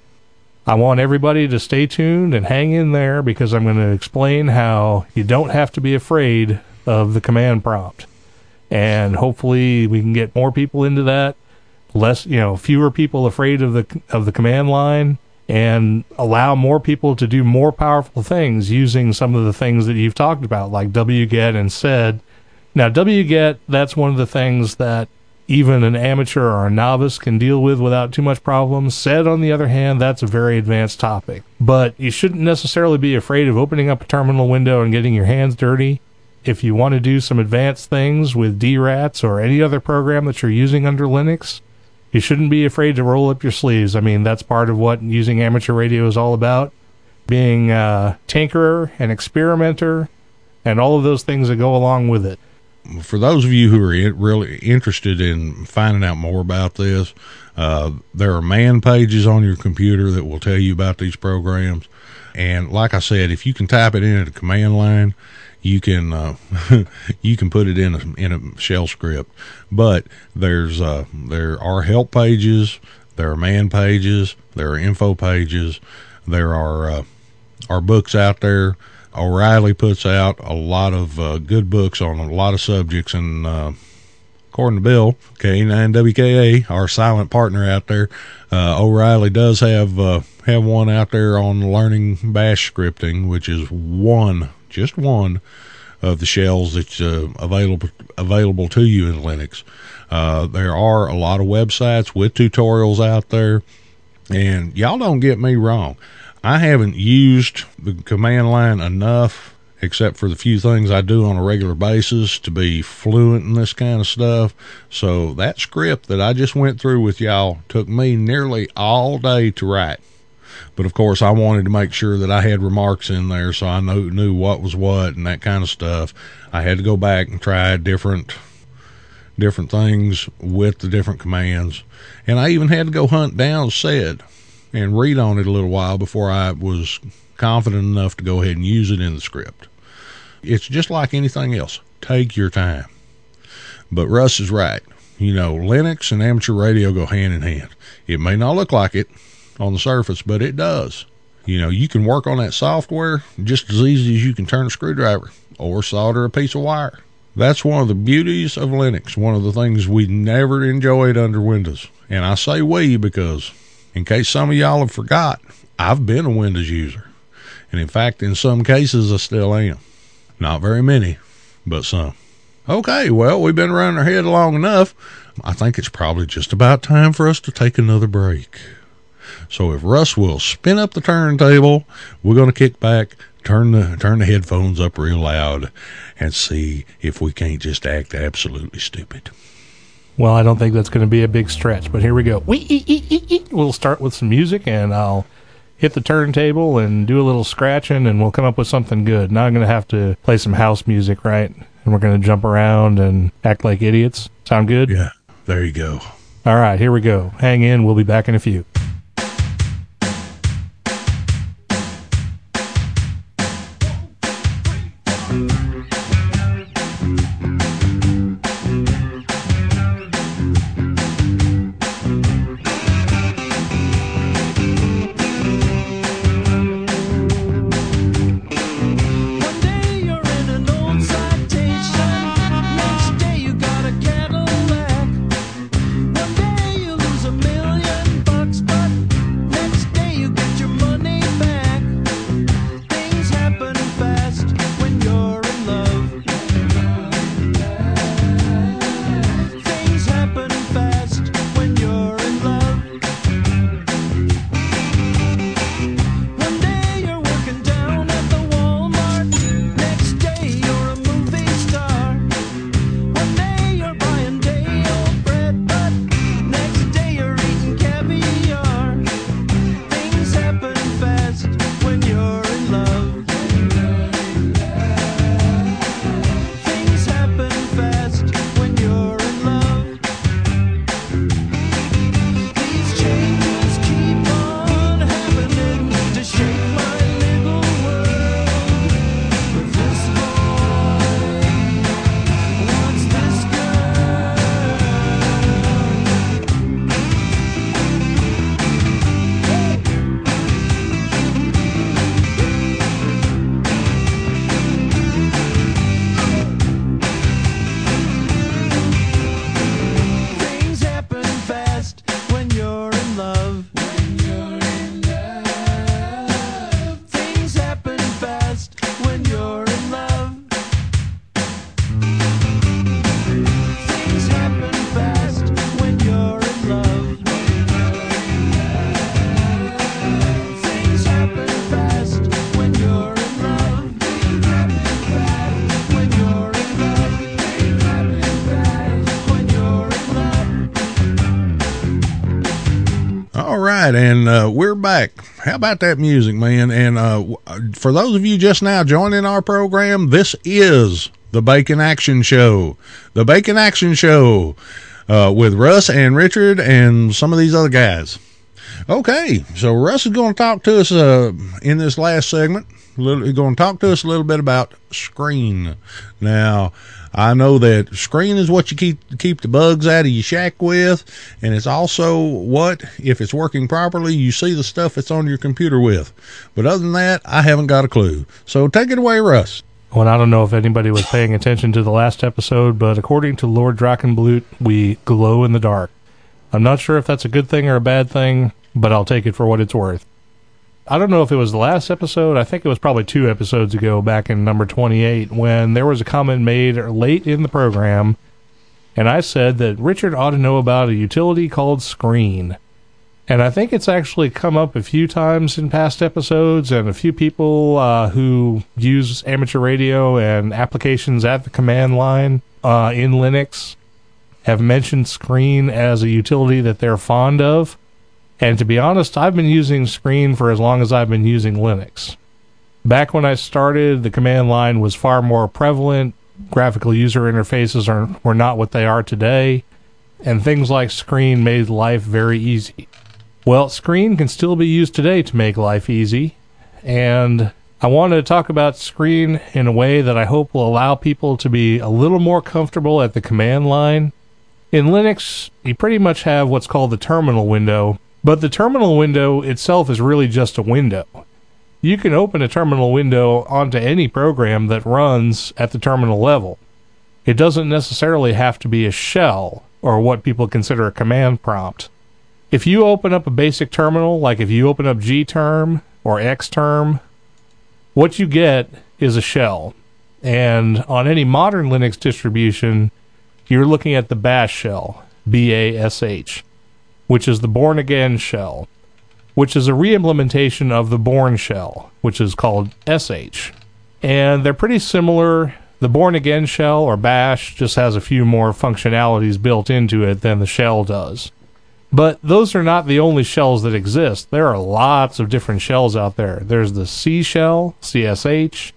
I want everybody to stay tuned and hang in there because I'm going to explain how you don't have to be afraid of the command prompt. And hopefully we can get more people into that, less, you know, fewer people afraid of the of the command line and allow more people to do more powerful things using some of the things that you've talked about like wget and sed. Now wget that's one of the things that even an amateur or a novice can deal with without too much problems. sed, on the other hand, that's a very advanced topic. But you shouldn't necessarily be afraid of opening up a terminal window and getting your hands dirty. If you want to do some advanced things with DRATS or any other program that you're using under Linux, you shouldn't be afraid to roll up your sleeves. I mean, that's part of what using amateur radio is all about. Being a tinkerer, an experimenter, and all of those things that go along with it for those of you who are in, really interested in finding out more about this, uh, there are man pages on your computer that will tell you about these programs. And like I said, if you can type it in at a command line, you can uh, you can put it in a in a shell script. But there's uh, there are help pages, there are man pages, there are info pages, there are uh, are books out there O'Reilly puts out a lot of uh, good books on a lot of subjects, and uh, according to Bill K9WKA, our silent partner out there, uh, O'Reilly does have uh, have one out there on learning Bash scripting, which is one, just one of the shells that's uh, available available to you in Linux. Uh, there are a lot of websites with tutorials out there, and y'all don't get me wrong. I haven't used the command line enough, except for the few things I do on a regular basis, to be fluent in this kind of stuff. So that script that I just went through with y'all took me nearly all day to write. But of course, I wanted to make sure that I had remarks in there so I knew, knew what was what and that kind of stuff. I had to go back and try different different things with the different commands. And I even had to go hunt down sed and read on it a little while before I was confident enough to go ahead and use it in the script. It's just like anything else. Take your time. But Russ is right. You know, Linux and amateur radio go hand in hand. It may not look like it on the surface, but it does. You know, you can work on that software just as easy as you can turn a screwdriver or solder a piece of wire. That's one of the beauties of Linux, one of the things we never enjoyed under Windows. And I say we because, in case some of y'all have forgot, I've been a Windows user. And in fact, in some cases, I still am. Not very many, but some. Okay, well, we've been running our head long enough. I think it's probably just about time for us to take another break. So if Russ will spin up the turntable, we're going to kick back, turn the turn the headphones up real loud, and see if we can't just act absolutely stupid. Well, I don't think that's going to be a big stretch, but here we go. We'll start with some music, and I'll hit the turntable and do a little scratching, and we'll come up with something good. Now I'm going to have to play some house music, right? And we're going to jump around and act like idiots. Sound good? Yeah, there you go. All right, here we go. Hang in. We'll be back in a few. Right, and uh, we're back. How about that music, man? And uh, for those of you just now joining our program, this is the Bacon Action Show. The Bacon Action Show uh, with Russ and Richard and some of these other guys. Okay, so Russ is going to talk to us uh, in this last segment. Little, going to talk to us a little bit about screen. Now, I know that screen is what you keep keep the bugs out of your shack with, and it's also what, if it's working properly, you see the stuff that's on your computer with. But other than that, I haven't got a clue. So take it away, Russ. Well, I don't know if anybody was paying attention to the last episode, but according to Lord Drachenblut, we glow in the dark. I'm not sure if that's a good thing or a bad thing, but I'll take it for what it's worth. I don't know if it was the last episode. I think it was probably two episodes ago, back in number 28, when there was a comment made late in the program, and I said that Richard ought to know about a utility called Screen. And I think it's actually come up a few times in past episodes, and a few people uh, who use amateur radio and applications at the command line uh, in Linux have mentioned Screen as a utility that they're fond of. And to be honest, I've been using Screen for as long as I've been using Linux. Back when I started, the command line was far more prevalent. Graphical user interfaces are, were not what they are today, and things like Screen made life very easy. Well, Screen can still be used today to make life easy, and I wanted to talk about Screen in a way that I hope will allow people to be a little more comfortable at the command line. In Linux, you pretty much have what's called the terminal window, but the terminal window itself is really just a window. you can open a terminal window onto any program that runs at the terminal level. It doesn't necessarily have to be a shell or what people consider a command prompt. If you open up a basic terminal, like if you open up gterm or xterm, what you get is a shell. And on any modern Linux distribution, you're looking at the bash shell, B A S H, which is the Bourne again shell, which is a reimplementation of the Bourne shell, which is called SH. And they're pretty similar. The Bourne again shell or bash just has a few more functionalities built into it than the shell does. But those are not the only shells that exist. There are lots of different shells out there. There's the C shell, CSH.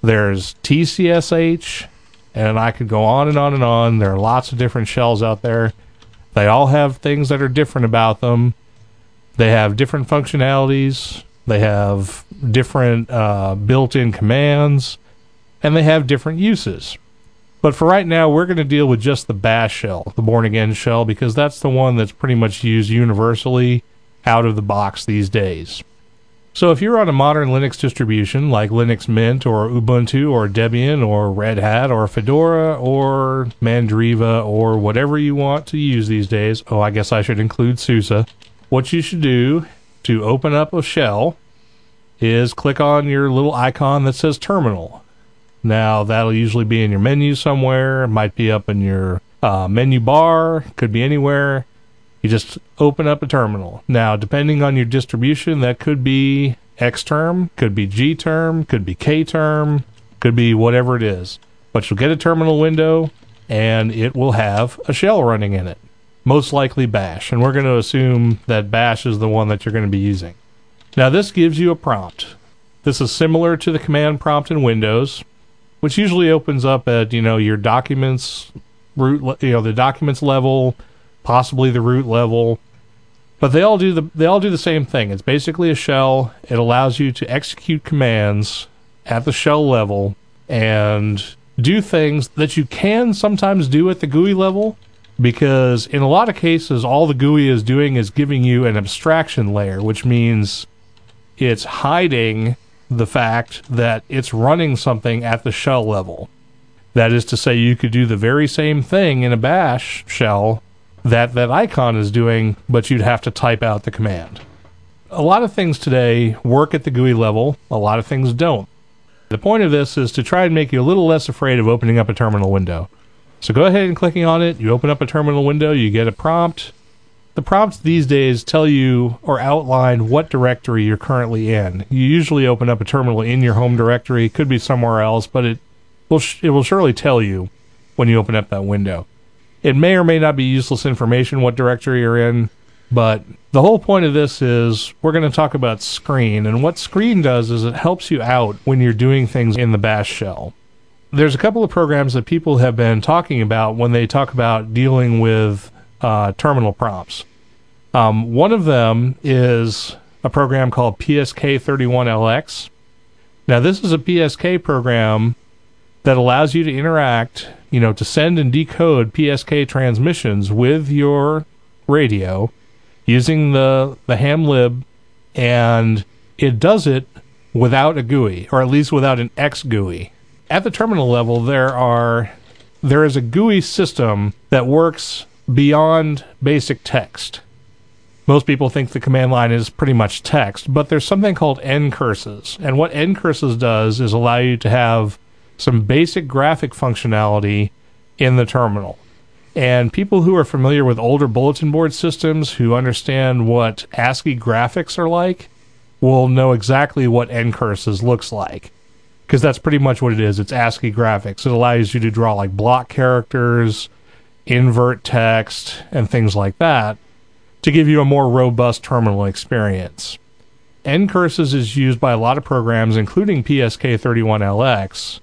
There's TCSH. And I could go on and on and on. There are lots of different shells out there. They all have things that are different about them. They have different functionalities. They have different uh, built in commands. And they have different uses. But for right now, we're going to deal with just the bash shell, the Bourne again shell, because that's the one that's pretty much used universally out of the box these days. So if you're on a modern Linux distribution like Linux Mint or Ubuntu or Debian or Red Hat or Fedora or Mandriva or whatever you want to use these days, oh, I guess I should include SUSE, what you should do to open up a shell is click on your little icon that says terminal. Now, that'll usually be in your menu somewhere. It might be up in your uh, menu bar, could be anywhere. You just open up a terminal. Now, depending on your distribution, that could be X term, could be G term, could be K term, could be whatever it is. But you'll get a terminal window and it will have a shell running in it. Most likely bash. And we're going to assume that bash is the one that you're going to be using. Now, this gives you a prompt. This is similar to the command prompt in Windows, which usually opens up at, you know, your documents root, you know, the documents level, possibly the root level. But they all do the they all do the same thing. It's basically a shell. It allows you to execute commands at the shell level and do things that you can sometimes do at the GUI level because in a lot of cases all the GUI is doing is giving you an abstraction layer, which means it's hiding the fact that it's running something at the shell level. That is to say, you could do the very same thing in a bash shell that that icon is doing, but you'd have to type out the command. A lot of things today work at the GUI level, a lot of things don't. The point of this is to try and make you a little less afraid of opening up a terminal window. So go ahead and clicking on it, you open up a terminal window, you get a prompt. The prompts these days tell you or outline what directory you're currently in. You usually open up a terminal in your home directory, it could be somewhere else, but it will sh- it will surely tell you when you open up that window. It may or may not be useless information what directory you're in, but the whole point of this is we're going to talk about screen. And what screen does is it helps you out when you're doing things in the bash shell. There's a couple of programs that people have been talking about when they talk about dealing with uh, terminal prompts. Um, one of them is a program called PSK31LX. Now, this is a PSK program that allows you to interact, you know, to send and decode PSK transmissions with your radio using the the Hamlib and it does it without a GUI or at least without an X GUI. At the terminal level there are there is a GUI system that works beyond basic text. Most people think the command line is pretty much text, but there's something called ncurses. And what ncurses does is allow you to have some basic graphic functionality in the terminal. And people who are familiar with older bulletin board systems who understand what ASCII graphics are like will know exactly what ncurses looks like. Because that's pretty much what it is. It's ASCII graphics. It allows you to draw like block characters, invert text, and things like that to give you a more robust terminal experience. ncurses is used by a lot of programs, including PSK31LX,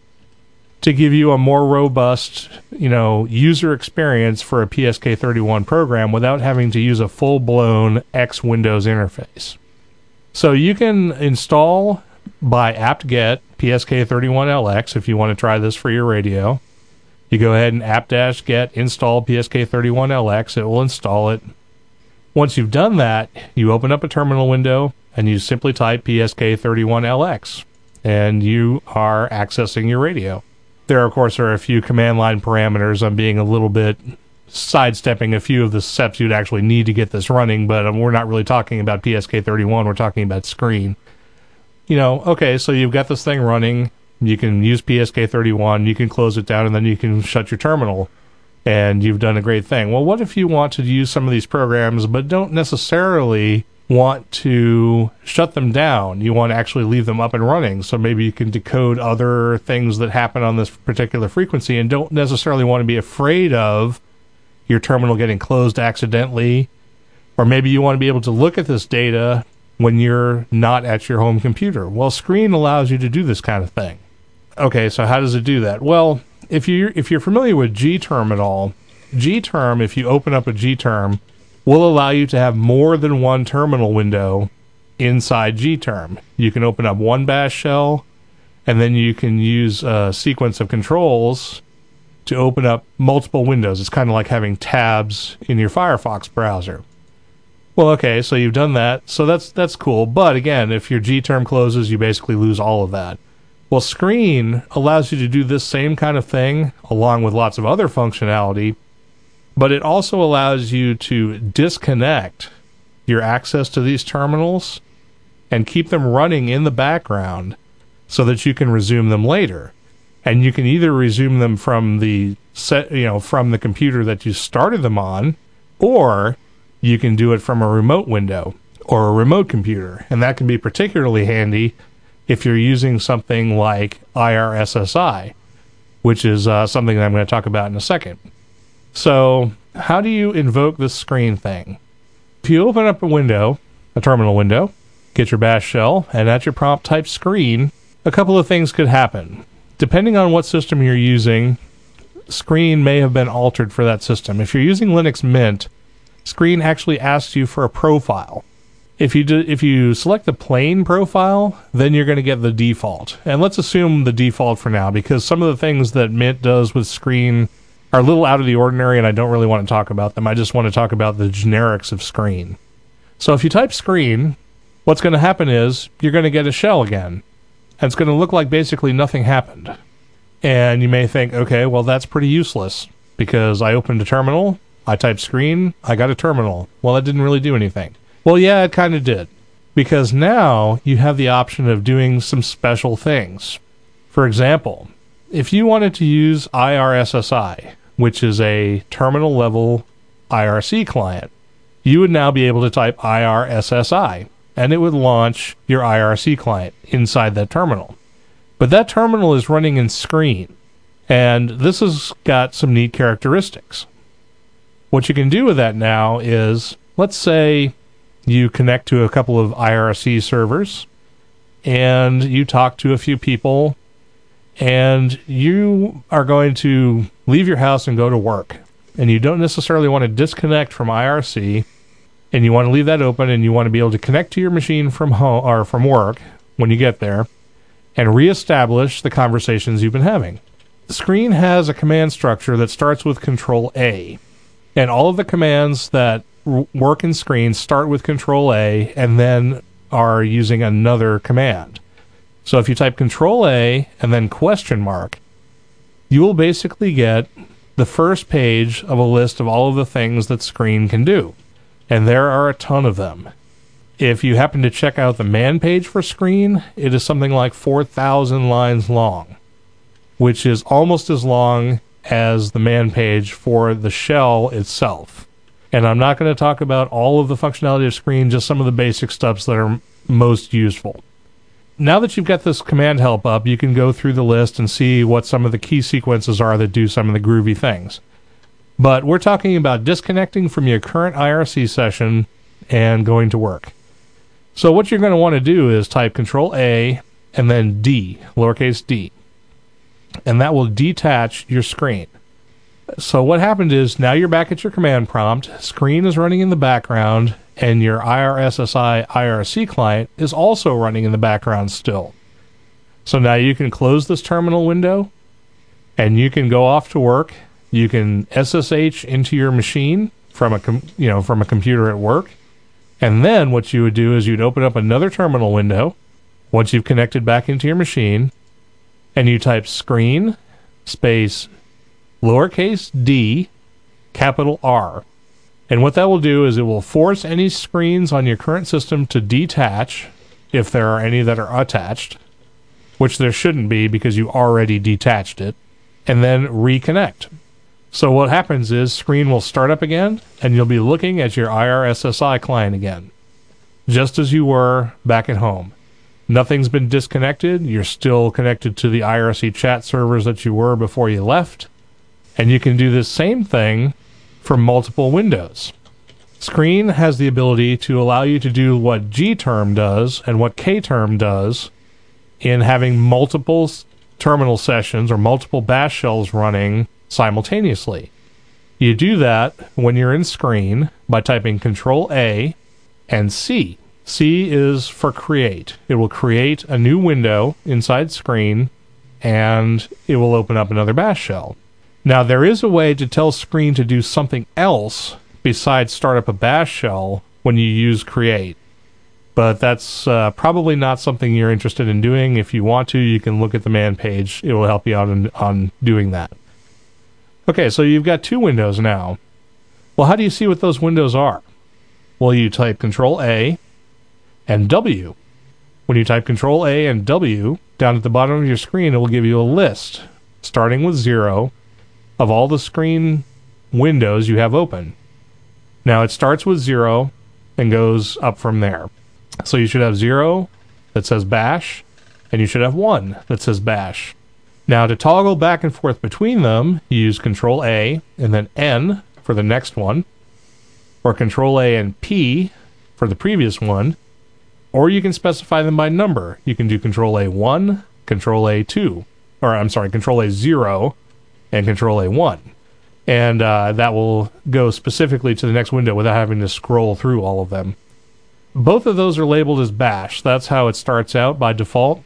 to give you a more robust, you know, user experience for a PSK31 program without having to use a full-blown X Windows interface. So you can install by apt-get PSK31LX if you want to try this for your radio. You go ahead and apt-get install PSK31LX. It will install it. Once you've done that, you open up a terminal window and you simply type PSK31LX and you are accessing your radio. There, of course, are a few command line parameters. I'm being a little bit sidestepping a few of the steps you'd actually need to get this running, but um, we're not really talking about PSK31. We're talking about screen. You know, okay, so you've got this thing running. You can use PSK31, you can close it down, and then you can shut your terminal, and you've done a great thing. Well, what if you want to use some of these programs, but don't necessarily want to shut them down? You want to actually leave them up and running. So maybe you can decode other things that happen on this particular frequency and don't necessarily want to be afraid of your terminal getting closed accidentally. Or maybe you want to be able to look at this data when you're not at your home computer. Well, Screen allows you to do this kind of thing. Okay, so how does it do that? Well, if you if you're familiar with Gterm at all, Gterm, if you open up a Gterm, will allow you to have more than one terminal window inside Gterm. You can open up one bash shell, and then you can use a sequence of controls to open up multiple windows. It's kind of like having tabs in your Firefox browser. Well, okay, so you've done that, so that's that's cool. But again, if your gterm closes, you basically lose all of that. Well, Screen allows you to do this same kind of thing along with lots of other functionality, but it also allows you to disconnect your access to these terminals and keep them running in the background so that you can resume them later. And you can either resume them from the set, you know, from the computer that you started them on, or you can do it from a remote window or a remote computer. And that can be particularly handy if you're using something like IRSSI, which is uh, something that I'm going to talk about in a second. So, how do you invoke this screen thing? If you open up a window, a terminal window, get your bash shell, and at your prompt type screen, a couple of things could happen. Depending on what system you're using, screen may have been altered for that system. If you're using Linux Mint, screen actually asks you for a profile. If you do, if you select the plain profile, then you're going to get the default. And let's assume the default for now because some of the things that Mint does with screen are a little out of the ordinary and I don't really want to talk about them. I just want to talk about the generics of screen. So if you type screen, what's going to happen is you're going to get a shell again. And it's going to look like basically nothing happened. And you may think, okay, well, that's pretty useless because I opened a terminal, I typed screen, I got a terminal. Well, that didn't really do anything. Well, yeah, it kind of did. Because now you have the option of doing some special things. For example, if you wanted to use IRSSI, which is a terminal level IRC client, you would now be able to type IRSSI and it would launch your IRC client inside that terminal. But that terminal is running in screen, and this has got some neat characteristics. What you can do with that now is let's say you connect to a couple of IRC servers and you talk to a few people and you are going to leave your house and go to work and you don't necessarily want to disconnect from IRC and you want to leave that open and you want to be able to connect to your machine from home or from work when you get there and reestablish the conversations you've been having. The screen has a command structure that starts with control A. And all of the commands that r- work in screen start with control A and then are using another command. So if you type control A and then question mark, you will basically get the first page of a list of all of the things that screen can do. And there are a ton of them. If you happen to check out the man page for screen, it is something like 4,000 lines long, which is almost as long as the man page for the shell itself. And I'm not going to talk about all of the functionality of screen, just some of the basic stuffs that are most useful. Now that you've got this command help up, you can go through the list and see what some of the key sequences are that do some of the groovy things. But we're talking about disconnecting from your current IRC session and going to work. So what you're going to want to do is type Control A and then D, lowercase d, and that will detach your screen. So what happened is now you're back at your command prompt, screen is running in the background, and your IRSSI IRC client is also running in the background still. So now you can close this terminal window and you can go off to work. You can SSH into your machine from a com- you know from a computer at work. And then what you would do is you'd open up another terminal window once you've connected back into your machine, and you type screen space lowercase d capital R. And what that will do is it will force any screens on your current system to detach if there are any that are attached, which there shouldn't be because you already detached it, and then reconnect. So what happens is screen will start up again and you'll be looking at your IRSSI client again. Just as you were back at home. Nothing's been disconnected. You're still connected to the IRC chat servers that you were before you left. And you can do this same thing for multiple windows. Screen has the ability to allow you to do what G term does and what K term does in having multiple terminal sessions or multiple bash shells running simultaneously. You do that when you're in screen by typing Control A and C. C is for create. It will create a new window inside screen and it will open up another bash shell. Now, there is a way to tell screen to do something else besides start up a bash shell when you use create. But that's uh, probably not something you're interested in doing. If you want to, you can look at the man page. It will help you out on, on doing that. Okay, so you've got two windows now. Well, how do you see what those windows are? Well, you type Control A and W. When you type Control A and W, down at the bottom of your screen, it will give you a list, starting with zero, of all the screen windows you have open. Now, it starts with zero and goes up from there. So you should have zero that says bash, and you should have one that says bash. Now, to toggle back and forth between them, you use Control A and then N for the next one, or Control A and P for the previous one, or you can specify them by number. You can do Control A1, Control A2, or I'm sorry, Control A0, and Control A1. And uh, that will go specifically to the next window without having to scroll through all of them. Both of those are labeled as bash. That's how it starts out by default.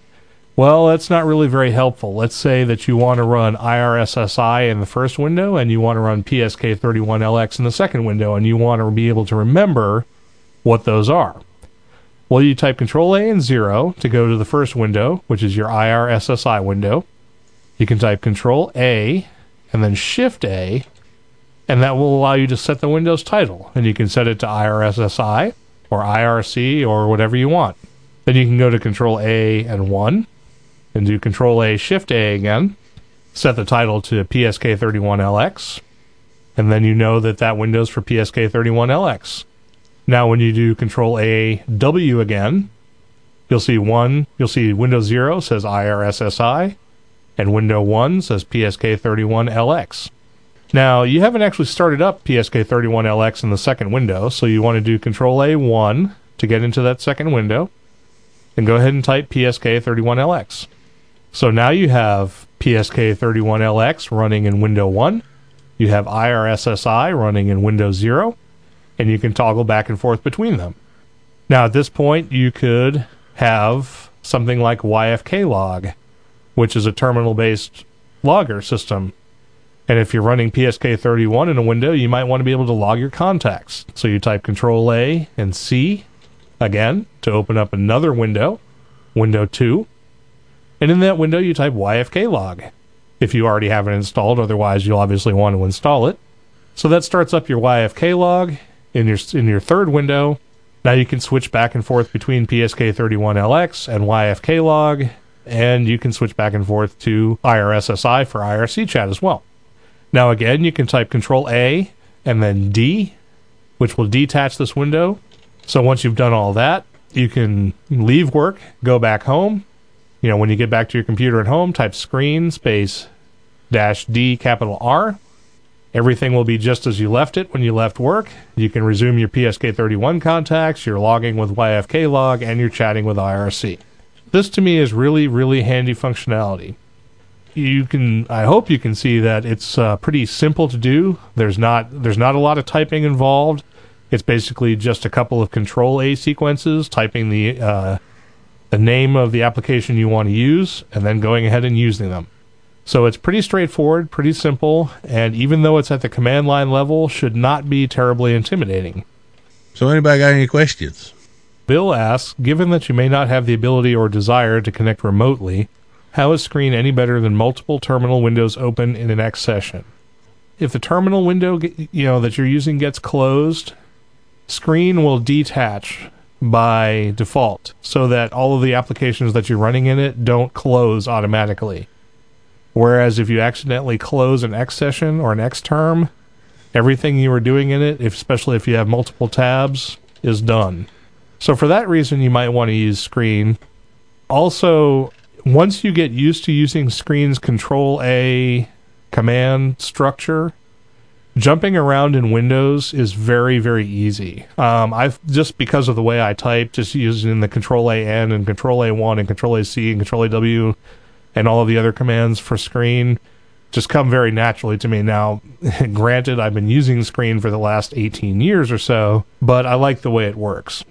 Well, that's not really very helpful. Let's say that you want to run IRSSI in the first window and you want to run PSK31LX in the second window and you want to be able to remember what those are. Well, you type Control A and 0 to go to the first window, which is your IRSSI window. You can type Control A and then Shift A, and that will allow you to set the Windows title. And you can set it to IRSSI or IRC or whatever you want. Then you can go to Control A and 1 and do Control A Shift A again. Set the title to PSK31LX, and then you know that that window's for PSK31LX. Now, when you do Control A W again, you'll see one. You'll see Windows Zero says IRSSI, and Window One says PSK31LX. Now, you haven't actually started up PSK31LX in the second window, so you want to do Control A1 to get into that second window, and go ahead and type PSK31LX. So now you have PSK31LX running in Window 1, you have IRSSI running in Windows 0, and you can toggle back and forth between them. Now, at this point, you could have something like YFKlog, which is a terminal based logger system. And if you're running PSK31 in a window, you might want to be able to log your contacts. So you type Control A and C again to open up another window, window 2. And in that window, you type YFKlog if you already have it installed. Otherwise, you'll obviously want to install it. So that starts up your YFKlog in your in your third window. Now you can switch back and forth between PSK31LX and YFKlog, and you can switch back and forth to IRSSI for IRC chat as well. Now again, you can type Control A and then D, which will detach this window. So once you've done all that, you can leave work, go back home. You know, when you get back to your computer at home, type screen space dash D capital R. Everything will be just as you left it when you left work. You can resume your PSK31 contacts, you're logging with YFKlog, and you're chatting with IRC. This to me is really, really handy functionality. You can, I hope you can see that it's uh, pretty simple to do. There's not, there's not a lot of typing involved. It's basically just a couple of Control A sequences, typing the uh, the name of the application you want to use, and then going ahead and using them. So it's pretty straightforward, pretty simple, and even though it's at the command line level, should not be terribly intimidating. So, anybody got any questions? Bill asks, given that you may not have the ability or desire to connect remotely, how is Screen any better than multiple terminal windows open in an X session? If the terminal window you know that you're using gets closed, Screen will detach by default so that all of the applications that you're running in it don't close automatically. Whereas if you accidentally close an X session or an X term, everything you were doing in it, especially if you have multiple tabs, is done. So for that reason, you might want to use Screen. Also, once you get used to using Screen's Control A command structure, jumping around in Windows is very, very easy. Um, I've just because of the way I type, just using the Control A N and Control A one and Control A C and Control A W and all of the other commands for Screen just come very naturally to me. Now, granted, I've been using Screen for the last 18 years or so, but I like the way it works.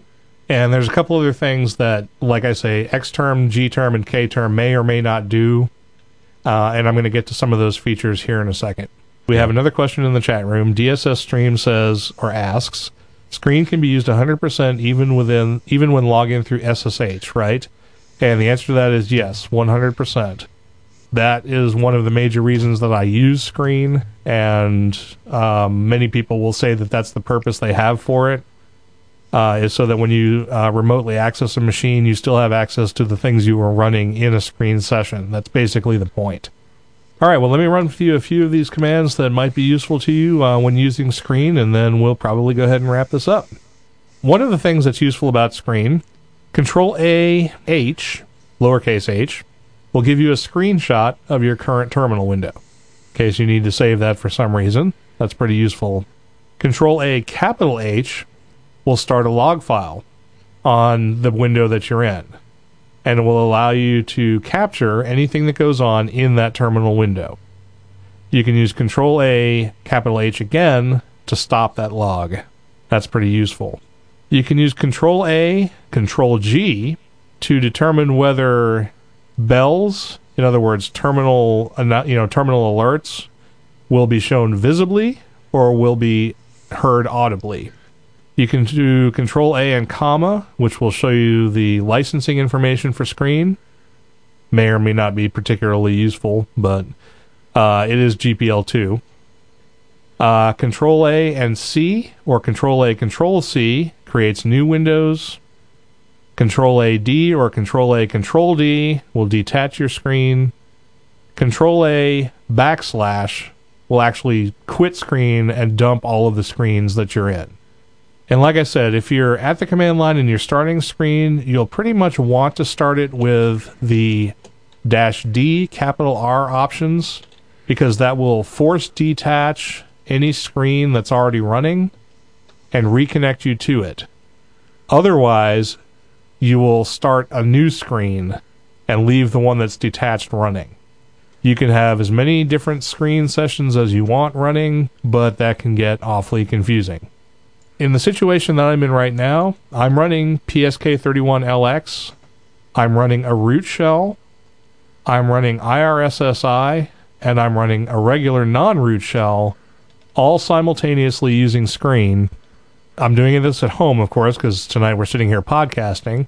And there's a couple other things that, like I say, X term, G term, and K term may or may not do. Uh, and I'm going to get to some of those features here in a second. We have another question in the chat room. DSS Stream says or asks, screen can be used 100% even within even when logging through SSH, right? And the answer to that is yes, 100%. That is one of the major reasons that I use Screen, and um, many people will say that that's the purpose they have for it uh, is so that when you uh, remotely access a machine, you still have access to the things you were running in a screen session. That's basically the point. All right, well, let me run through a few of these commands that might be useful to you uh, when using Screen, and then we'll probably go ahead and wrap this up. One of the things that's useful about Screen, Control A H, lowercase h, will give you a screenshot of your current terminal window. In case you need to save that for some reason, that's pretty useful. Control A capital H will start a log file on the window that you're in. And will allow you to capture anything that goes on in that terminal window. You can use Control A, capital H again to stop that log. That's pretty useful. You can use Control A, Control G to determine whether bells, in other words, terminal you know terminal alerts, will be shown visibly or will be heard audibly. You can do Control A and comma, which will show you the licensing information for screen. May or may not be particularly useful, but uh, it is GPL2. Uh, Control A and C, or Control A Control C, creates new windows. Control A D or Control A Control D will detach your screen. Control A backslash will actually quit screen and dump all of the screens that you're in. And like I said, if you're at the command line and you're starting screen, you'll pretty much want to start it with the dash D capital R options because that will force detach any screen that's already running and reconnect you to it. Otherwise, you will start a new screen and leave the one that's detached running. You can have as many different screen sessions as you want running, but that can get awfully confusing. In the situation that I'm in right now, I'm running PSK31LX, I'm running a root shell, I'm running IRSSI, and I'm running a regular non root shell, all simultaneously using screen. I'm doing this at home, of course, because tonight we're sitting here podcasting.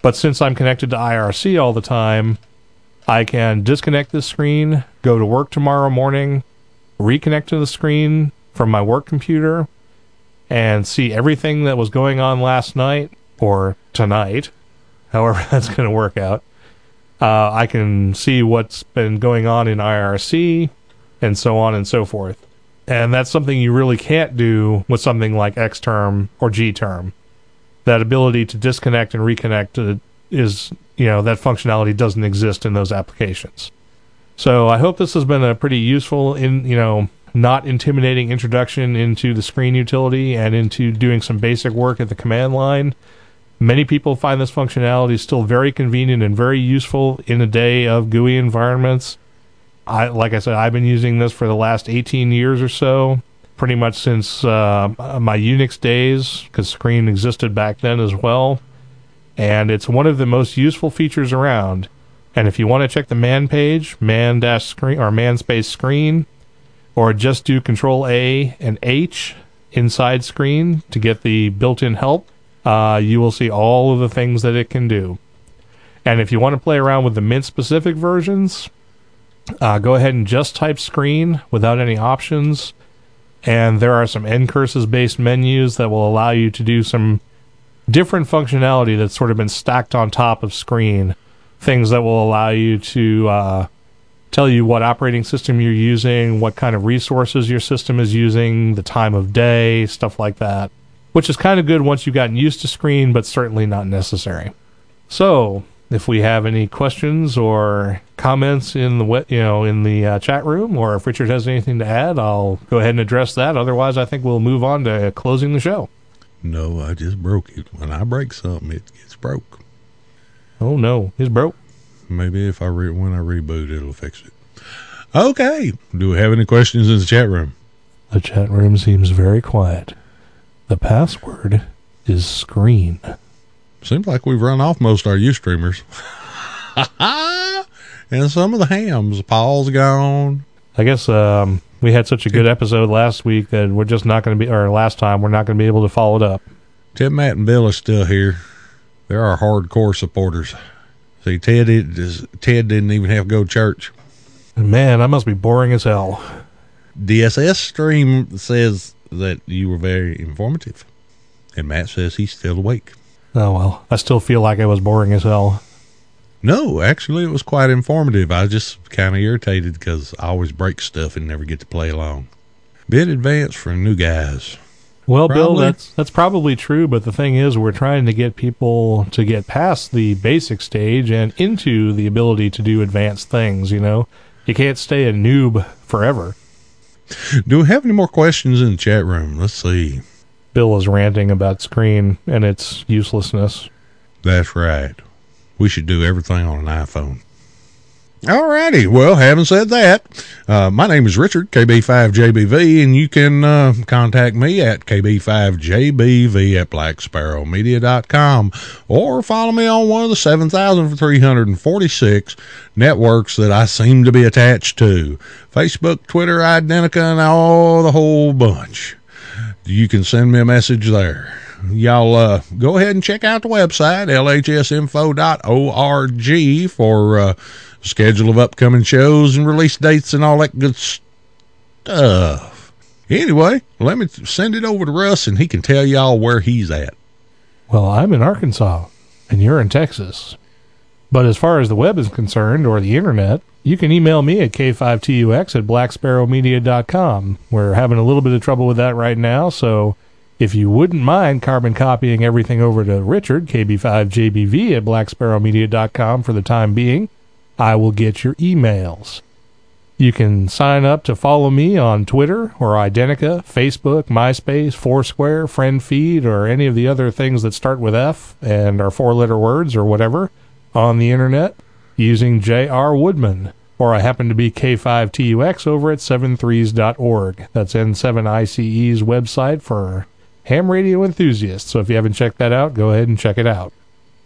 But since I'm connected to IRC all the time, I can disconnect this screen, go to work tomorrow morning, reconnect to the screen from my work computer, and see everything that was going on last night or tonight, however that's going to work out. Uh, I can see what's been going on in IRC and so on and so forth. And that's something you really can't do with something like Xterm or Gterm. That ability to disconnect and reconnect uh, is, you know, that functionality doesn't exist in those applications. So I hope this has been a pretty useful, in you know, not intimidating introduction into the screen utility and into doing some basic work at the command line. Many people find this functionality still very convenient and very useful in a day of GUI environments. I, like I said, I've been using this for the last 18 years or so, pretty much since uh, my Unix days, because Screen existed back then as well. And it's one of the most useful features around. And if you want to check the man page, man dash screen or man space screen, or just do Control A and H inside screen to get the built-in help, uh, you will see all of the things that it can do. And if you want to play around with the Mint specific versions, uh, go ahead and just type screen without any options. And there are some ncurses based menus that will allow you to do some different functionality that's sort of been stacked on top of screen. Things that will allow you to uh, tell you what operating system you're using, what kind of resources your system is using, the time of day, stuff like that. Which is kind of good once you've gotten used to screen, but certainly not necessary. So, if we have any questions or comments in the you know in the uh, chat room, or if Richard has anything to add, I'll go ahead and address that. Otherwise, I think we'll move on to closing the show. No, I just broke it. When I break something, it gets broke. Oh no, it's broke. Maybe if I re- when I reboot, it'll fix it. Okay. Do we have any questions in the chat room? The chat room seems very quiet. The password is screen. Seems like we've run off most of our Ustreamers. and some of the hams. Paul's gone. I guess um, we had such a good episode last week that we're just not going to be, or last time we're not going to be able to follow it up. Ted, Matt, and Bill are still here. They're our hardcore supporters. See, Ted, is, Ted didn't even have to go to church. Man, I must be boring as hell. DSS stream says that you were very informative. And Matt says he's still awake. Oh well, I still feel like I was boring as hell. No, actually, it was quite informative. I was just kind of irritated because I always break stuff and never get to play along. Bit advanced for new guys. Well, Bill, that's that's probably true, but the thing is, we're trying to get people to get past the basic stage and into the ability to do advanced things. You know, you can't stay a noob forever. Do we have any more questions in the chat room? Let's see. Bill is ranting about screen and its uselessness. That's right. We should do everything on an iPhone. Alrighty. Well, having said that, uh, my name is Richard, KB5JBV, and you can uh, contact me at KB5JBV at BlackSparrowMedia.com or follow me on one of the 7,346 networks that I seem to be attached to Facebook, Twitter, Identica, and all the whole bunch. You can send me a message there y'all uh, go ahead and check out the website lhsinfo.org for uh, schedule of upcoming shows and release dates and all that good stuff anyway let me send it over to russ and he can tell y'all where he's at Well, I'm in Arkansas and you're in Texas. But as far as the web is concerned or the internet, you can email me at k5tux at blacksparrowmedia.com. We're having a little bit of trouble with that right now, so if you wouldn't mind carbon copying everything over to Richard, KB5JBV at blacksparrowmedia.com for the time being, I will get your emails. You can sign up to follow me on Twitter or Identica, Facebook, MySpace, Foursquare, FriendFeed, or any of the other things that start with F and are four letter words or whatever on the internet using J.R. Woodman. Or I happen to be K5TUX over at 73s.org. That's N7ICE's website for ham radio enthusiasts. So if you haven't checked that out, go ahead and check it out.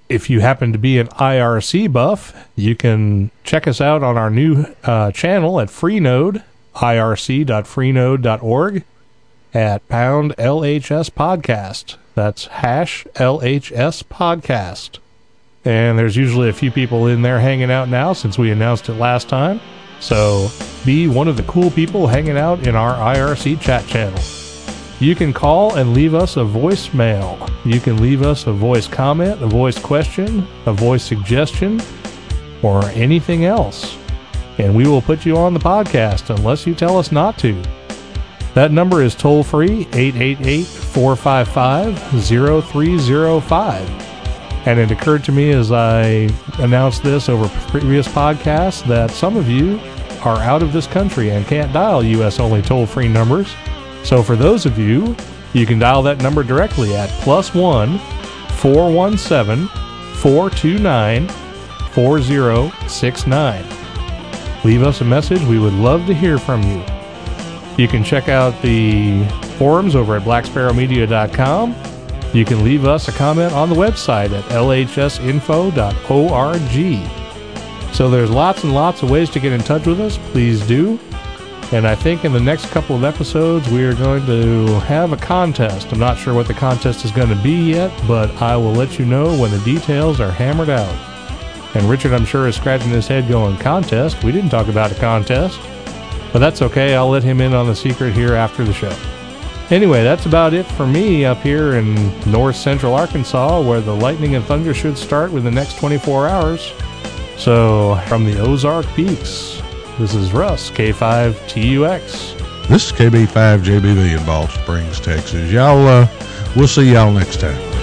If you happen to be an IRC buff, you can check us out on our new uh, channel at Freenode, irc.freenode.org, at pound LHS podcast. That's hash LHS podcast. And there's usually a few people in there hanging out now since we announced it last time. So be one of the cool people hanging out in our IRC chat channel. You can call and leave us a voicemail. You can leave us a voice comment, a voice question, a voice suggestion, or anything else. And we will put you on the podcast unless you tell us not to. That number is toll free 888 455 0305. And it occurred to me as I announced this over previous podcasts that some of you are out of this country and can't dial US only toll free numbers. So for those of you, you can dial that number directly at plus one 417 429 4069. Leave us a message. We would love to hear from you. You can check out the forums over at blacksparrowmedia.com. You can leave us a comment on the website at lhsinfo.org. So there's lots and lots of ways to get in touch with us. Please do. And I think in the next couple of episodes, we are going to have a contest. I'm not sure what the contest is going to be yet, but I will let you know when the details are hammered out. And Richard, I'm sure, is scratching his head going, Contest? We didn't talk about a contest. But that's okay. I'll let him in on the secret here after the show. Anyway, that's about it for me up here in north central Arkansas, where the lightning and thunder should start within the next 24 hours. So, from the Ozark Peaks, this is Russ, K5TUX. This is KB5JBV in Ball Springs, Texas. Y'all, uh, we'll see y'all next time.